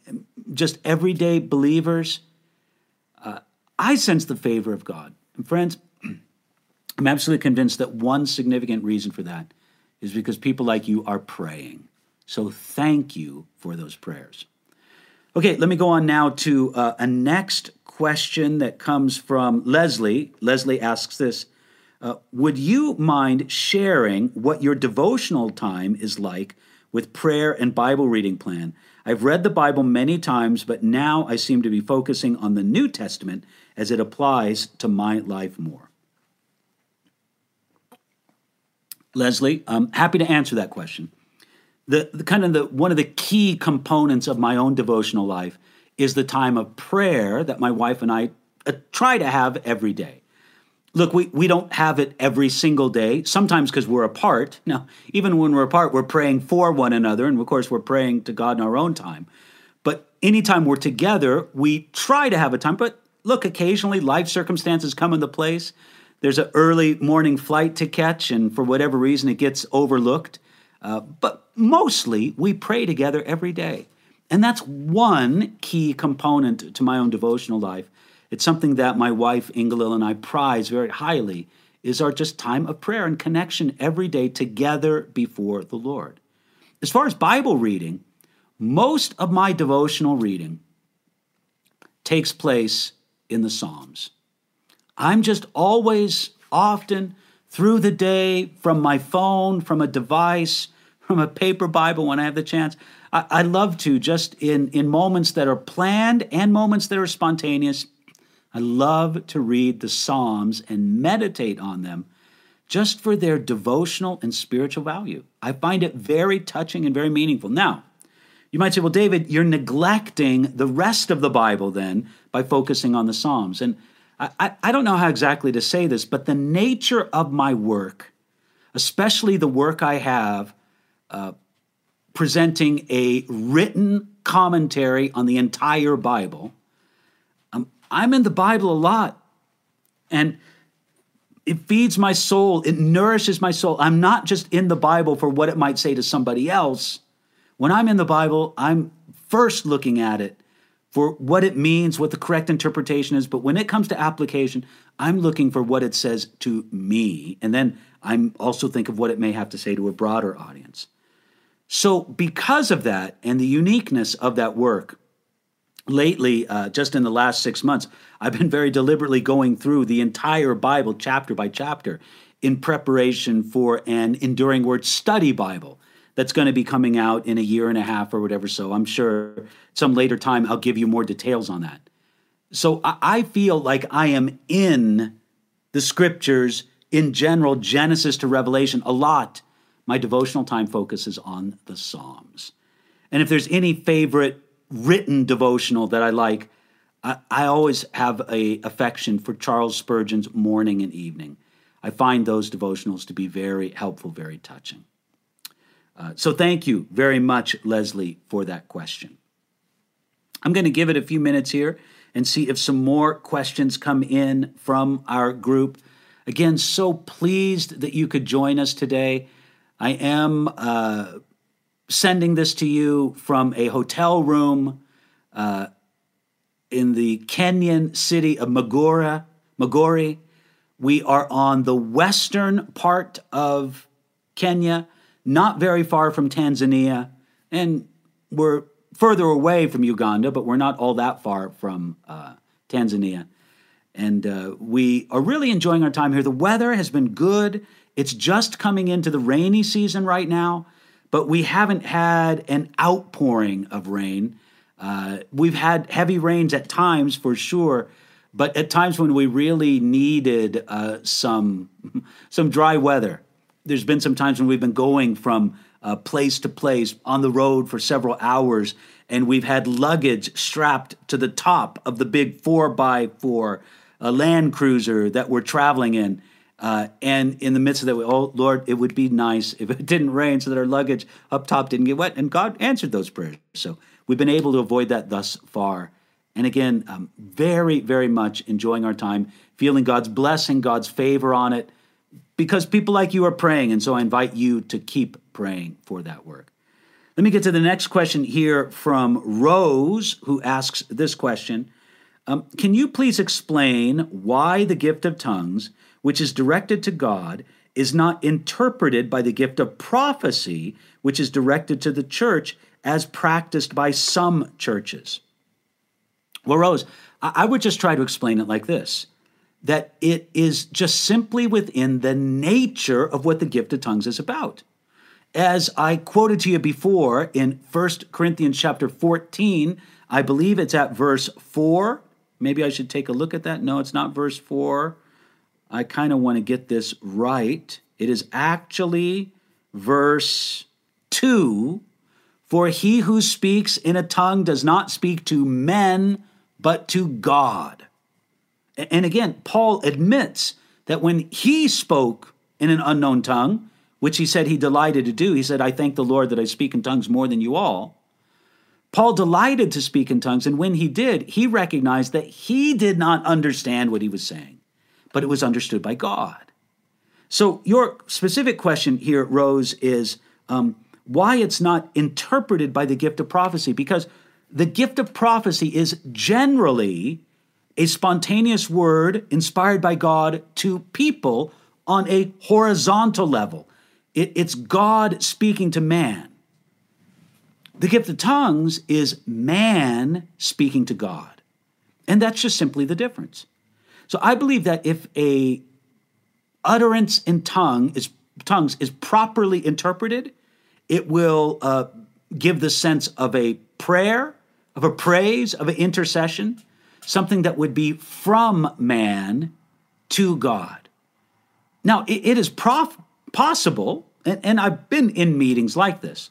just everyday believers. I sense the favor of God. And friends, I'm absolutely convinced that one significant reason for that is because people like you are praying. So thank you for those prayers. Okay, let me go on now to uh, a next question that comes from Leslie. Leslie asks this uh, Would you mind sharing what your devotional time is like with prayer and Bible reading plan? I've read the Bible many times, but now I seem to be focusing on the New Testament as it applies to my life more. Leslie, I'm happy to answer that question. The, the, kind of the one of the key components of my own devotional life is the time of prayer that my wife and I uh, try to have every day. Look, we, we don't have it every single day, sometimes because we're apart. Now, even when we're apart, we're praying for one another, and of course, we're praying to God in our own time. But anytime we're together, we try to have a time. But look, occasionally life circumstances come into place. There's an early morning flight to catch, and for whatever reason, it gets overlooked. Uh, but mostly, we pray together every day. And that's one key component to my own devotional life. It's something that my wife, Inga-Lill, and I prize very highly is our just time of prayer and connection every day together before the Lord. As far as Bible reading, most of my devotional reading takes place in the Psalms. I'm just always, often, through the day, from my phone, from a device, from a paper Bible when I have the chance. I, I love to, just in, in moments that are planned and moments that are spontaneous, I love to read the Psalms and meditate on them just for their devotional and spiritual value. I find it very touching and very meaningful. Now, you might say, well, David, you're neglecting the rest of the Bible then by focusing on the Psalms. And I, I don't know how exactly to say this, but the nature of my work, especially the work I have uh, presenting a written commentary on the entire Bible, um, I'm in the Bible a lot. And it feeds my soul, it nourishes my soul. I'm not just in the Bible for what it might say to somebody else. When I'm in the Bible, I'm first looking at it for what it means, what the correct interpretation is. But when it comes to application, I'm looking for what it says to me. And then I'm also think of what it may have to say to a broader audience. So, because of that and the uniqueness of that work, lately, uh, just in the last six months, I've been very deliberately going through the entire Bible chapter by chapter in preparation for an Enduring Word Study Bible that's going to be coming out in a year and a half or whatever. So I'm sure some later time I'll give you more details on that. So I feel like I am in the scriptures in general, Genesis to Revelation, a lot. My devotional time focuses on the Psalms. And if there's any favorite written devotional that I like, I, I always have a affection for Charles Spurgeon's Morning and Evening. I find those devotionals to be very helpful, very touching. Uh, so thank you very much, Leslie, for that question. I'm going to give it a few minutes here and see if some more questions come in from our group. Again, so pleased that you could join us today. I am uh, sending this to you from a hotel room uh, in the Kenyan city of Magora, Migori. We are on the western part of Kenya not very far from Tanzania, and we're further away from Uganda, but we're not all that far from uh, Tanzania. And uh, we are really enjoying our time here. The weather has been good. It's just coming into the rainy season right now, but we haven't had an outpouring of rain. Uh, we've had heavy rains at times for sure, but at times when we really needed uh, some some dry weather, there's been some times when we've been going from uh, place to place on the road for several hours, and we've had luggage strapped to the top of the big four by four uh, Land Cruiser that we're traveling in. Uh, and in the midst of that, we, oh Lord, it would be nice if it didn't rain so that our luggage up top didn't get wet. And God answered those prayers. So we've been able to avoid that thus far. And again, um, very, very much enjoying our time, feeling God's blessing, God's favor on it because people like you are praying. And so I invite you to keep praying for that work. Let me get to the next question here from Rose, who asks this question um, Can you please explain why the gift of tongues, which is directed to God, is not interpreted by the gift of prophecy, which is directed to the church, as practiced by some churches? Well, Rose, I would just try to explain it like this that it is just simply within the nature of what the gift of tongues is about. As I quoted to you before in 1 Corinthians chapter 14, I believe it's at verse 4. Maybe I should take a look at that. No, it's not verse 4. I kind of want to get this right. It is actually verse 2 For he who speaks in a tongue does not speak to men, but to God And again, Paul admits that when he spoke in an unknown tongue, which he said he delighted to do, he said, I thank the Lord that I speak in tongues more than you all. Paul delighted to speak in tongues, and when he did, he recognized that he did not understand what he was saying, but it was understood by God. So, your specific question here, Rose, is um, why it's not interpreted by the gift of prophecy, because the gift of prophecy is generally a spontaneous word inspired by God to people on a horizontal level. It, it's God speaking to man. The gift of tongues is man speaking to God. And that's just simply the difference. So I believe that if a utterance in tongue is tongues is properly interpreted, it will uh, give the sense of a prayer, of a praise, of an intercession, something that would be from man to God. Now, it, it is prof- possible, and, and I've been in meetings like this,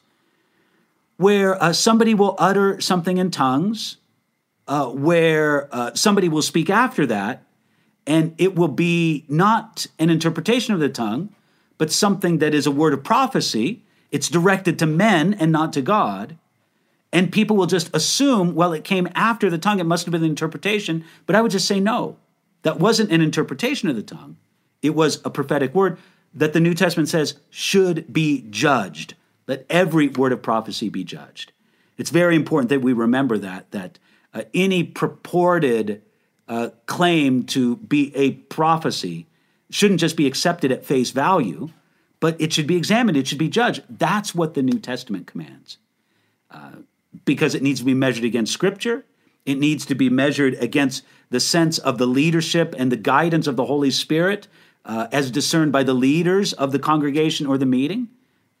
where uh, somebody will utter something in tongues, uh, where uh, somebody will speak after that, and it will be not an interpretation of the tongue, but something that is a word of prophecy. It's directed to men and not to God. And people will just assume, well, it came after the tongue, it must have been an interpretation. But I would just say, no, that wasn't an interpretation of the tongue. It was a prophetic word that the New Testament says should be judged. Let every word of prophecy be judged. It's very important that we remember that, that uh, any purported uh, claim to be a prophecy shouldn't just be accepted at face value, but it should be examined, it should be judged. That's what the New Testament commands. Uh, because it needs to be measured against Scripture, it needs to be measured against the sense of the leadership and the guidance of the Holy Spirit uh, as discerned by the leaders of the congregation or the meeting.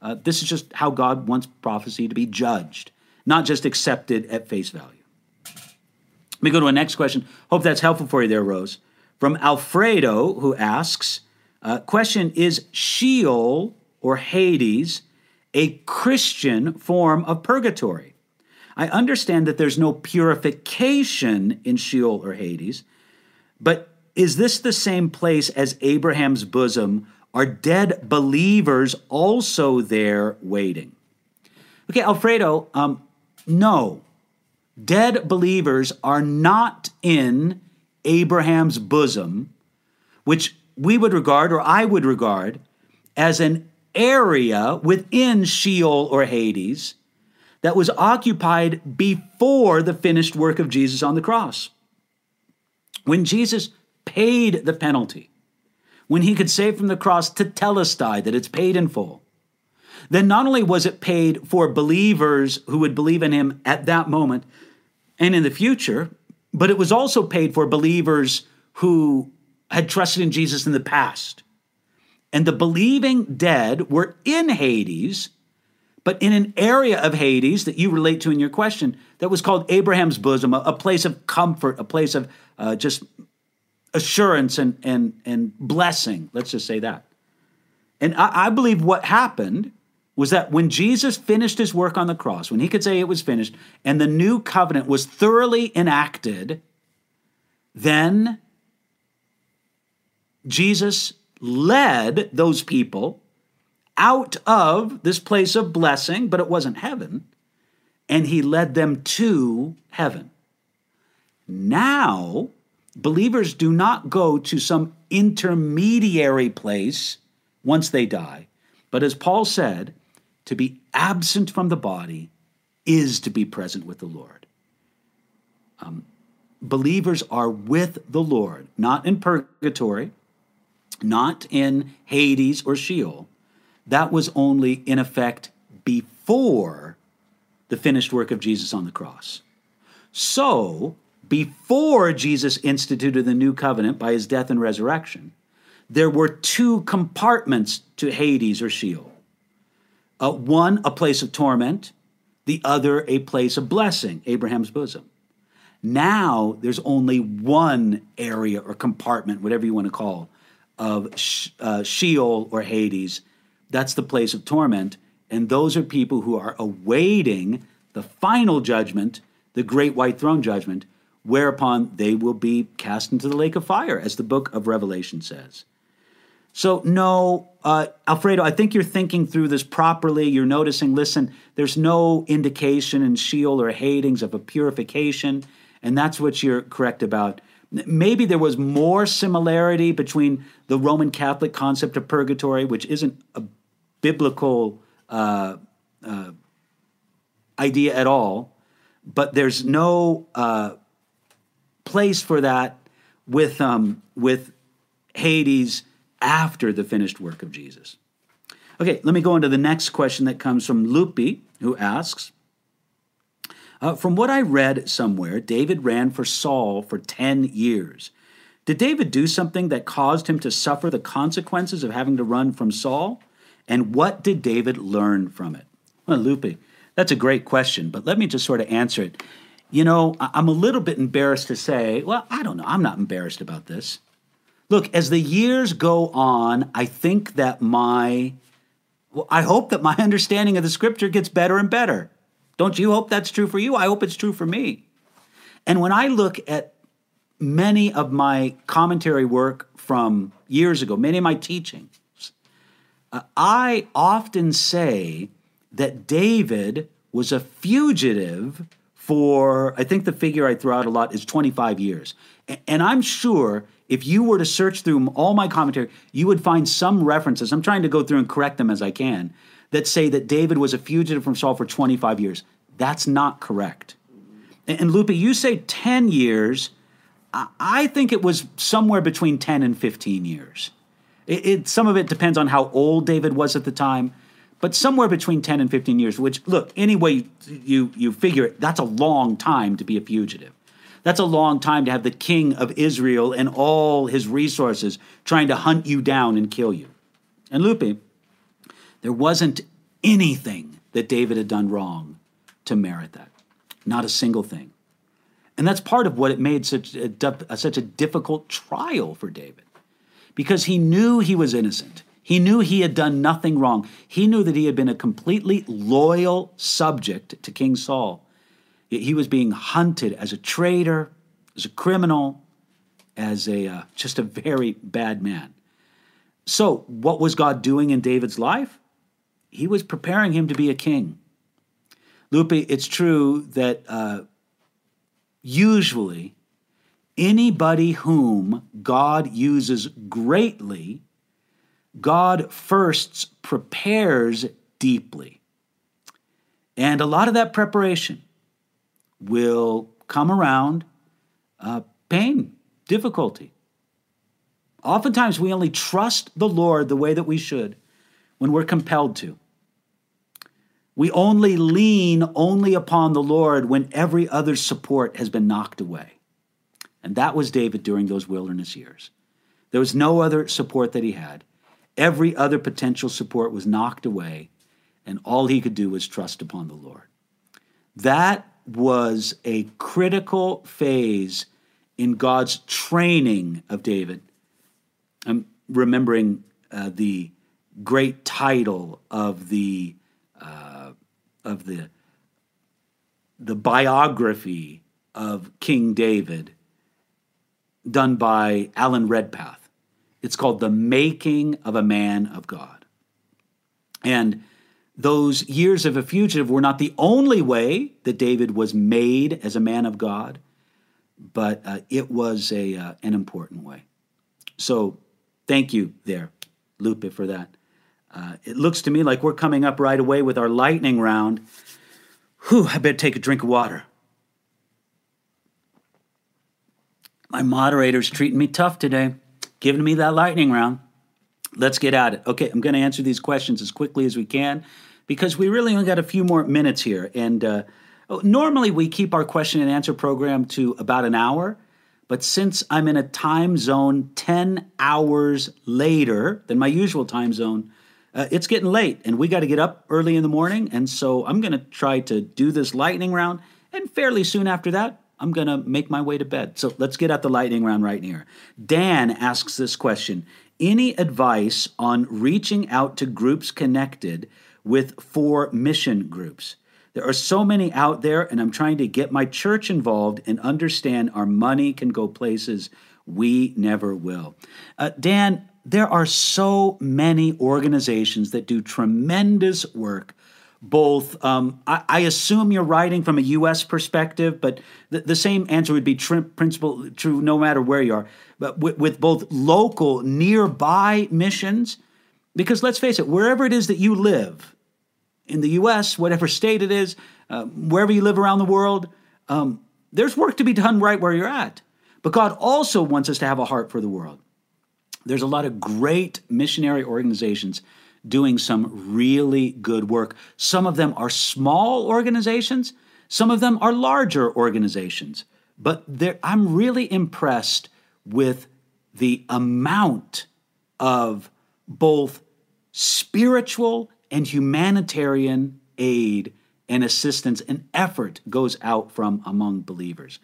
Uh, this is just how God wants prophecy to be judged, not just accepted at face value. Let me go to a next question. Hope that's helpful for you there, Rose. From Alfredo, who asks, uh, question is Sheol or Hades a Christian form of purgatory? I understand that there's no purification in Sheol or Hades, but is this the same place as Abraham's bosom are dead believers also there waiting? Okay, Alfredo, um, no. Dead believers are not in Abraham's bosom, which we would regard, or I would regard, as an area within Sheol or Hades that was occupied before the finished work of Jesus on the cross. When Jesus paid the penalty, when he could say from the cross tetelestai that it's paid in full, then not only was it paid for believers who would believe in him at that moment and in the future, but it was also paid for believers who had trusted in Jesus in the past. And the believing dead were in Hades, but in an area of Hades that you relate to in your question that was called Abraham's bosom, a, a place of comfort, a place of uh, just assurance and, and, and blessing. Let's just say that. And I, I believe what happened was that when Jesus finished his work on the cross, when he could say it was finished, and the new covenant was thoroughly enacted, then Jesus led those people out of this place of blessing, but it wasn't heaven, and he led them to heaven. Now, Believers do not go to some intermediary place once they die, but as Paul said, to be absent from the body is to be present with the Lord. Um, believers are with the Lord, not in purgatory, not in Hades or Sheol. That was only in effect before the finished work of Jesus on the cross. So, before Jesus instituted the new covenant by his death and resurrection, there were two compartments to Hades or Sheol uh, one, a place of torment, the other, a place of blessing, Abraham's bosom. Now there's only one area or compartment, whatever you want to call, of uh, Sheol or Hades. That's the place of torment. And those are people who are awaiting the final judgment, the great white throne judgment, whereupon they will be cast into the lake of fire, as the book of Revelation says. So, no, uh, Alfredo, I think you're thinking through this properly. You're noticing, listen, there's no indication in Sheol or Hades of a purification, and that's what you're correct about. Maybe there was more similarity between the Roman Catholic concept of purgatory, which isn't a biblical uh, uh, idea at all, but there's no uh, place for that with um, with Hades after the finished work of Jesus. Okay, let me go into the next question that comes from Lupe, who asks uh, From what I read somewhere, David ran for Saul for 10 years. Did David do something that caused him to suffer the consequences of having to run from Saul? And what did David learn from it? Well, Lupe, that's a great question, but let me just sort of answer it. You know, I'm a little bit embarrassed to say, well, I don't know, I'm not embarrassed about this. Look, as the years go on, I think that my, well, I hope that my understanding of the scripture gets better and better. Don't you hope that's true for you? I hope it's true for me. And when I look at many of my commentary work from years ago, many of my teachings, I often say that David was a fugitive for, I think the figure I throw out a lot is 25 years. And I'm sure if you were to search through all my commentary, you would find some references. I'm trying to go through and correct them as I can that say that David was a fugitive from Saul for 25 years. That's not correct. And Lupe, you say 10 years. I think it was somewhere between 10 and 15 years. It, it, some of it depends on how old David was at the time, but somewhere between 10 and 15 years, which, look, anyway you, you figure it, that's a long time to be a fugitive. That's a long time to have the king of Israel and all his resources trying to hunt you down and kill you. And Lupe, there wasn't anything that David had done wrong to merit that. Not a single thing. And that's part of what it made such a, such a difficult trial for David because he knew he was innocent. He knew he had done nothing wrong. He knew that he had been a completely loyal subject to King Saul. Yet He was being hunted as a traitor, as a criminal, as a uh, just a very bad man. So, what was God doing in David's life? He was preparing him to be a king. Lupe, it's true that uh, usually anybody whom God uses greatly, God first prepares deeply. And a lot of that preparation will come around uh, pain, difficulty. Oftentimes, we only trust the Lord the way that we should when we're compelled to. We only lean only upon the Lord when every other support has been knocked away. And that was David during those wilderness years. There was no other support that he had. Every other potential support was knocked away, and all he could do was trust upon the Lord. That was a critical phase in God's training of David. I'm remembering uh, the great title of the uh, of the the biography of King David done by Alan Redpath. It's called The Making of a Man of God. And those years of a fugitive were not the only way that David was made as a man of God, but uh, it was a, uh, an important way. So thank you there, Lupe, for that. Uh, it looks to me like we're coming up right away with our lightning round. Whew, I better take a drink of water. My moderator's treating me tough today, giving me that lightning round. Let's get at it. Okay, I'm going to answer these questions as quickly as we can because we really only got a few more minutes here. And uh, normally we keep our question and answer program to about an hour. But since I'm in a time zone 10 hours later than my usual time zone, uh, it's getting late and we got to get up early in the morning. And so I'm going to try to do this lightning round. And fairly soon after that, I'm going to make my way to bed. So let's get at the lightning round right here. Dan asks this question Any advice on reaching out to groups connected with four mission groups? There are so many out there, and I'm trying to get my church involved and understand our money can go places we never will. Uh, Dan, there are so many organizations that do tremendous work. Both, um, I, I, assume you're writing from a U.S. perspective, but the, the same answer would be tr- principle true no matter where you are. But with, with both local, nearby missions, because let's face it, wherever it is that you live, in the U.S., whatever state it is, uh, wherever you live around the world, um, there's work to be done right where you're at. But God also wants us to have a heart for the world. There's a lot of great missionary organizations doing some really good work. Some of them are small organizations, some of them are larger organizations. But I'm really impressed with the amount of both spiritual and humanitarian aid and assistance and effort goes out from among believers.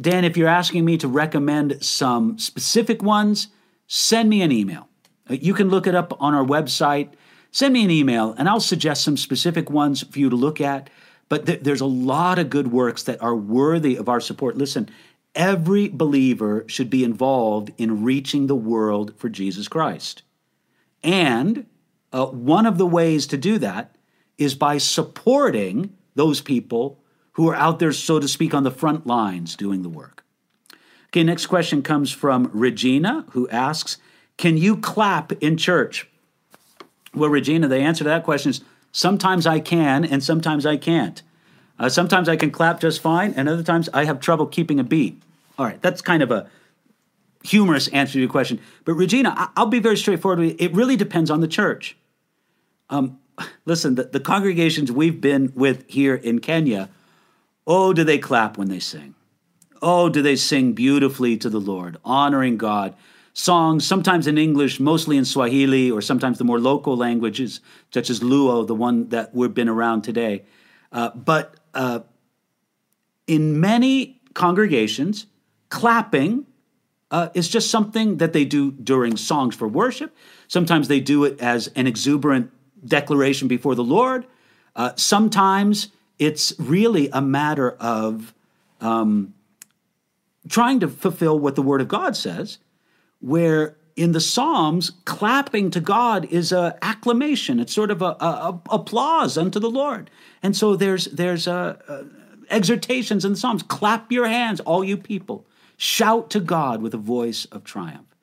Dan, if you're asking me to recommend some specific ones, send me an email. You can look it up on our website. Send me an email and I'll suggest some specific ones for you to look at. But th- there's a lot of good works that are worthy of our support. Listen, every believer should be involved in reaching the world for Jesus Christ. And uh, one of the ways to do that is by supporting those people who are out there, so to speak, on the front lines doing the work. Okay, next question comes from Regina, who asks Can you clap in church? Well, Regina, the answer to that question is sometimes I can and sometimes I can't. Uh, sometimes I can clap just fine, and other times I have trouble keeping a beat. All right, that's kind of a humorous answer to your question. But Regina, I'll be very straightforward with you. It really depends on the church. Um, listen, the, the congregations we've been with here in Kenya, oh, do they clap when they sing? Oh, do they sing beautifully to the Lord, honoring God? Songs, sometimes in English, mostly in Swahili, or sometimes the more local languages, such as Luo, the one that we've been around today. Uh, but uh, in many congregations, clapping uh, is just something that they do during songs for worship. Sometimes they do it as an exuberant declaration before the Lord. Uh, sometimes it's really a matter of um, trying to fulfill what the Word of God says, where in the Psalms, clapping to God is a acclamation. It's sort of a, a, a applause unto the Lord. And so there's there's a, exhortations in the Psalms. Clap your hands, all you people. Shout to God with a voice of triumph.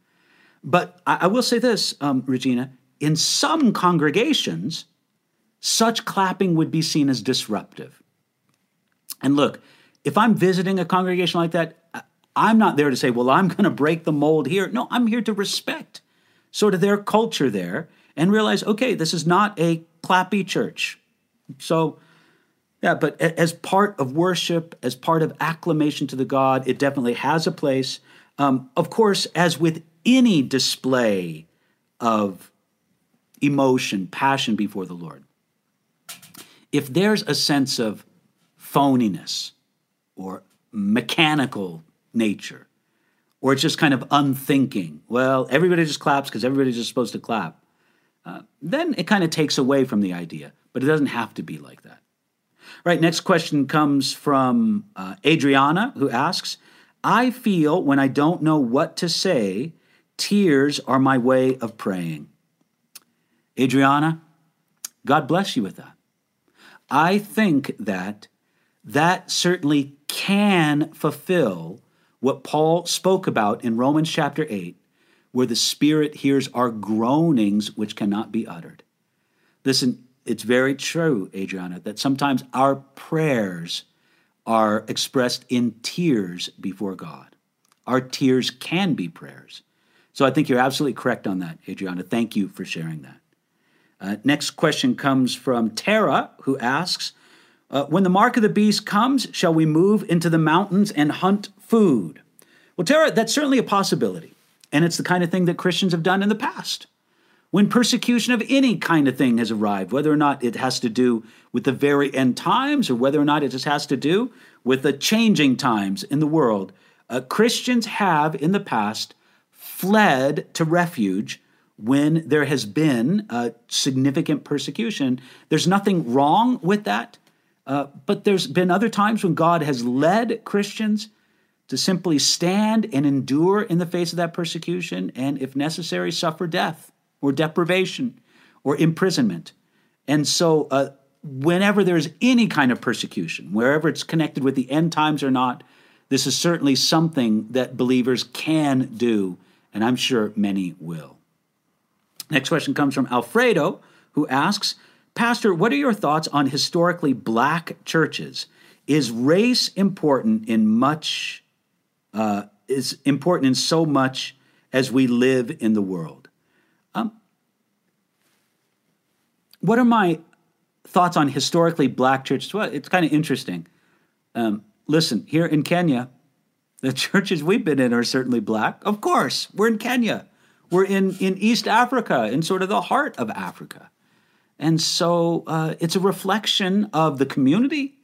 But I, I will say this, um, Regina, in some congregations, such clapping would be seen as disruptive. And look, if I'm visiting a congregation like that, I'm not there to say, well, I'm going to break the mold here. No, I'm here to respect sort of their culture there and realize, okay, this is not a clappy church. So, yeah, but as part of worship, as part of acclamation to the God, it definitely has a place. Um, of course, as with any display of emotion, passion before the Lord. If there's a sense of phoniness or mechanical nature, or it's just kind of unthinking, well, everybody just claps because everybody's just supposed to clap, uh, then it kind of takes away from the idea, but it doesn't have to be like that. All right, next question comes from uh, Adriana, who asks I feel when I don't know what to say, tears are my way of praying. Adriana, God bless you with that. I think that that certainly can fulfill what Paul spoke about in Romans chapter 8, where the Spirit hears our groanings which cannot be uttered. Listen, it's very true, Adriana, that sometimes our prayers are expressed in tears before God. Our tears can be prayers. So I think you're absolutely correct on that, Adriana. Thank you for sharing that. Uh, next question comes from Tara, who asks uh, When the mark of the beast comes, shall we move into the mountains and hunt food? Well, Tara, that's certainly a possibility. And it's the kind of thing that Christians have done in the past. When persecution of any kind of thing has arrived, whether or not it has to do with the very end times or whether or not it just has to do with the changing times in the world, uh, Christians have in the past fled to refuge when there has been a significant persecution. There's nothing wrong with that. Uh, but there's been other times when God has led Christians to simply stand and endure in the face of that persecution and, if necessary, suffer death or deprivation or imprisonment. And so, uh, whenever there's any kind of persecution, wherever it's connected with the end times or not, this is certainly something that believers can do, and I'm sure many will. Next question comes from Alfredo, who asks Pastor, what are your thoughts on historically black churches? Is race important in much, uh, is important in so much as we live in the world? Um, what are my thoughts on historically black churches? Well, it's kind of interesting. Um, listen, here in Kenya, the churches we've been in are certainly black. Of course, we're in Kenya. We're in, in East Africa, in sort of the heart of Africa. And so uh, it's a reflection of the community,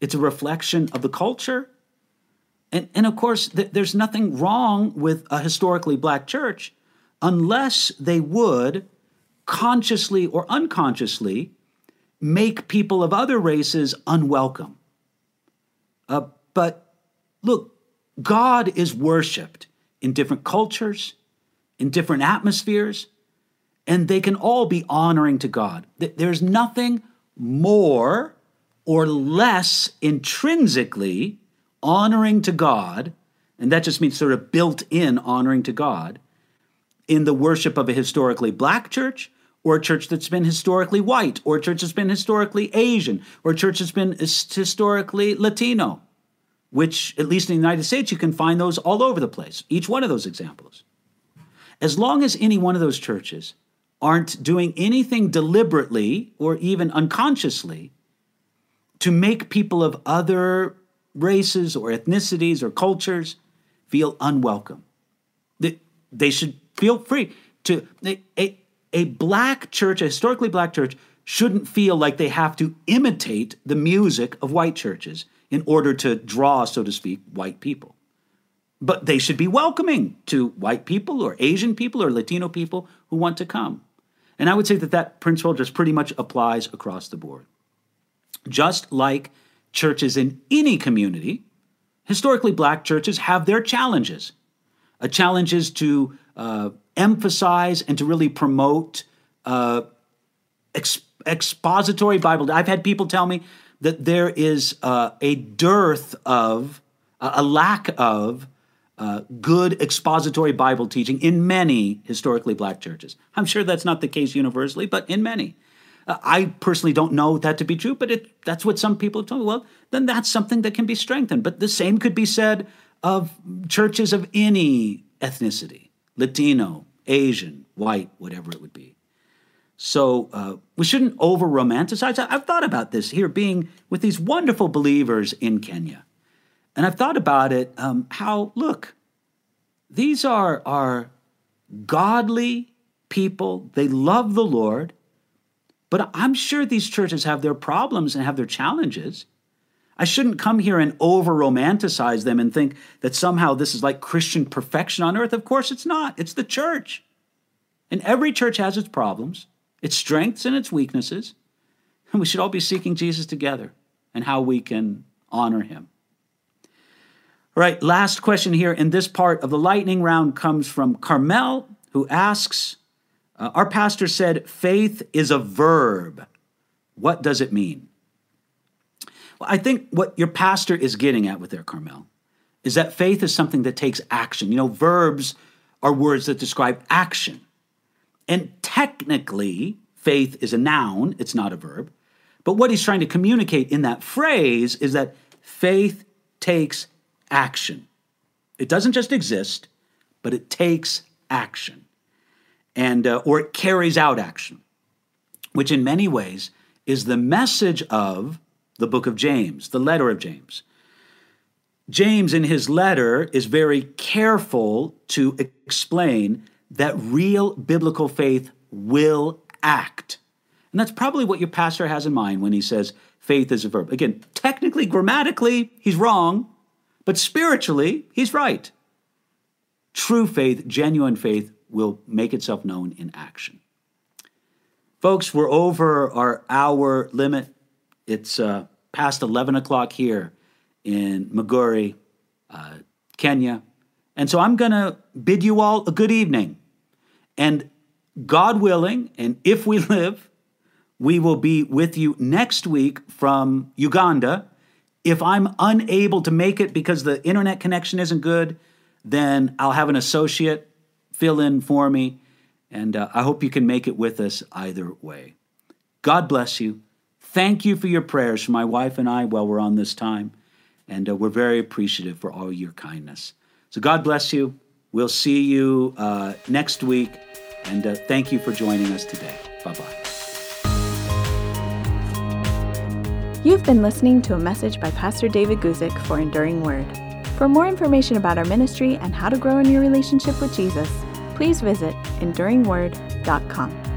it's a reflection of the culture. And, and of course, th- there's nothing wrong with a historically black church unless they would consciously or unconsciously make people of other races unwelcome. Uh, but look, God is worshiped in different cultures, in different atmospheres, and they can all be honoring to God. There's nothing more or less intrinsically honoring to God, and that just means sort of built in honoring to God, in the worship of a historically black church or a church that's been historically white, or a church that's been historically Asian, or a church that's been historically Latino, which, at least in the United States, you can find those all over the place, each one of those examples. As long as any one of those churches aren't doing anything deliberately or even unconsciously to make people of other races or ethnicities or cultures feel unwelcome. They, should feel free to. A, a black church, a historically black church, shouldn't feel like they have to imitate the music of white churches in order to draw, so to speak, white people. But they should be welcoming to white people or Asian people or Latino people who want to come. And I would say that that principle just pretty much applies across the board. Just like churches in any community, historically black churches have their challenges. A challenge is to uh, emphasize and to really promote uh, ex- expository Bible. I've had people tell me that there is uh, a dearth of, a lack of uh, good expository Bible teaching in many historically black churches. I'm sure that's not the case universally, but in many. Uh, I personally don't know that to be true, but it, that's what some people have told me. Well, then that's something that can be strengthened. But the same could be said of churches of any ethnicity Latino, Asian, white, whatever it would be. So uh, we shouldn't over romanticize. I've thought about this here, being with these wonderful believers in Kenya. And I've thought about it um, how, look, these are, are godly people. They love the Lord. But I'm sure these churches have their problems and have their challenges. I shouldn't come here and over romanticize them and think that somehow this is like Christian perfection on earth. Of course, it's not. It's the church. And every church has its problems, its strengths, and its weaknesses. And we should all be seeking Jesus together and how we can honor him. All right, last question here in this part of the lightning round comes from Carmel, who asks uh, Our pastor said faith is a verb. What does it mean? Well, I think what your pastor is getting at with their Carmel is that faith is something that takes action. You know, verbs are words that describe action. And technically, faith is a noun, it's not a verb. But what he's trying to communicate in that phrase is that faith takes action. It doesn't just exist, but it takes action. And uh, or it carries out action, which in many ways is the message of the book of James, the letter of James. James, in his letter, is very careful to explain that real biblical faith will act. And that's probably what your pastor has in mind when he says faith is a verb. Again, technically, grammatically, he's wrong, but spiritually, he's right. True faith, genuine faith, will make itself known in action. Folks, we're over our hour limit. It's uh, past 11 o'clock here in Migori, uh, Kenya. And so I'm going to bid you all a good evening. And God willing, and if we live, we will be with you next week from Uganda. If I'm unable to make it because the internet connection isn't good, then I'll have an associate fill in for me. And uh, I hope you can make it with us either way. God bless you. Thank you for your prayers for my wife and I while we're on this time. And uh, we're very appreciative for all your kindness. So God bless you. We'll see you uh, next week. And uh, thank you for joining us today. Bye bye. You've been listening to a message by Pastor David Guzik for Enduring Word. For more information about our ministry and how to grow in your relationship with Jesus, please visit enduringword.com.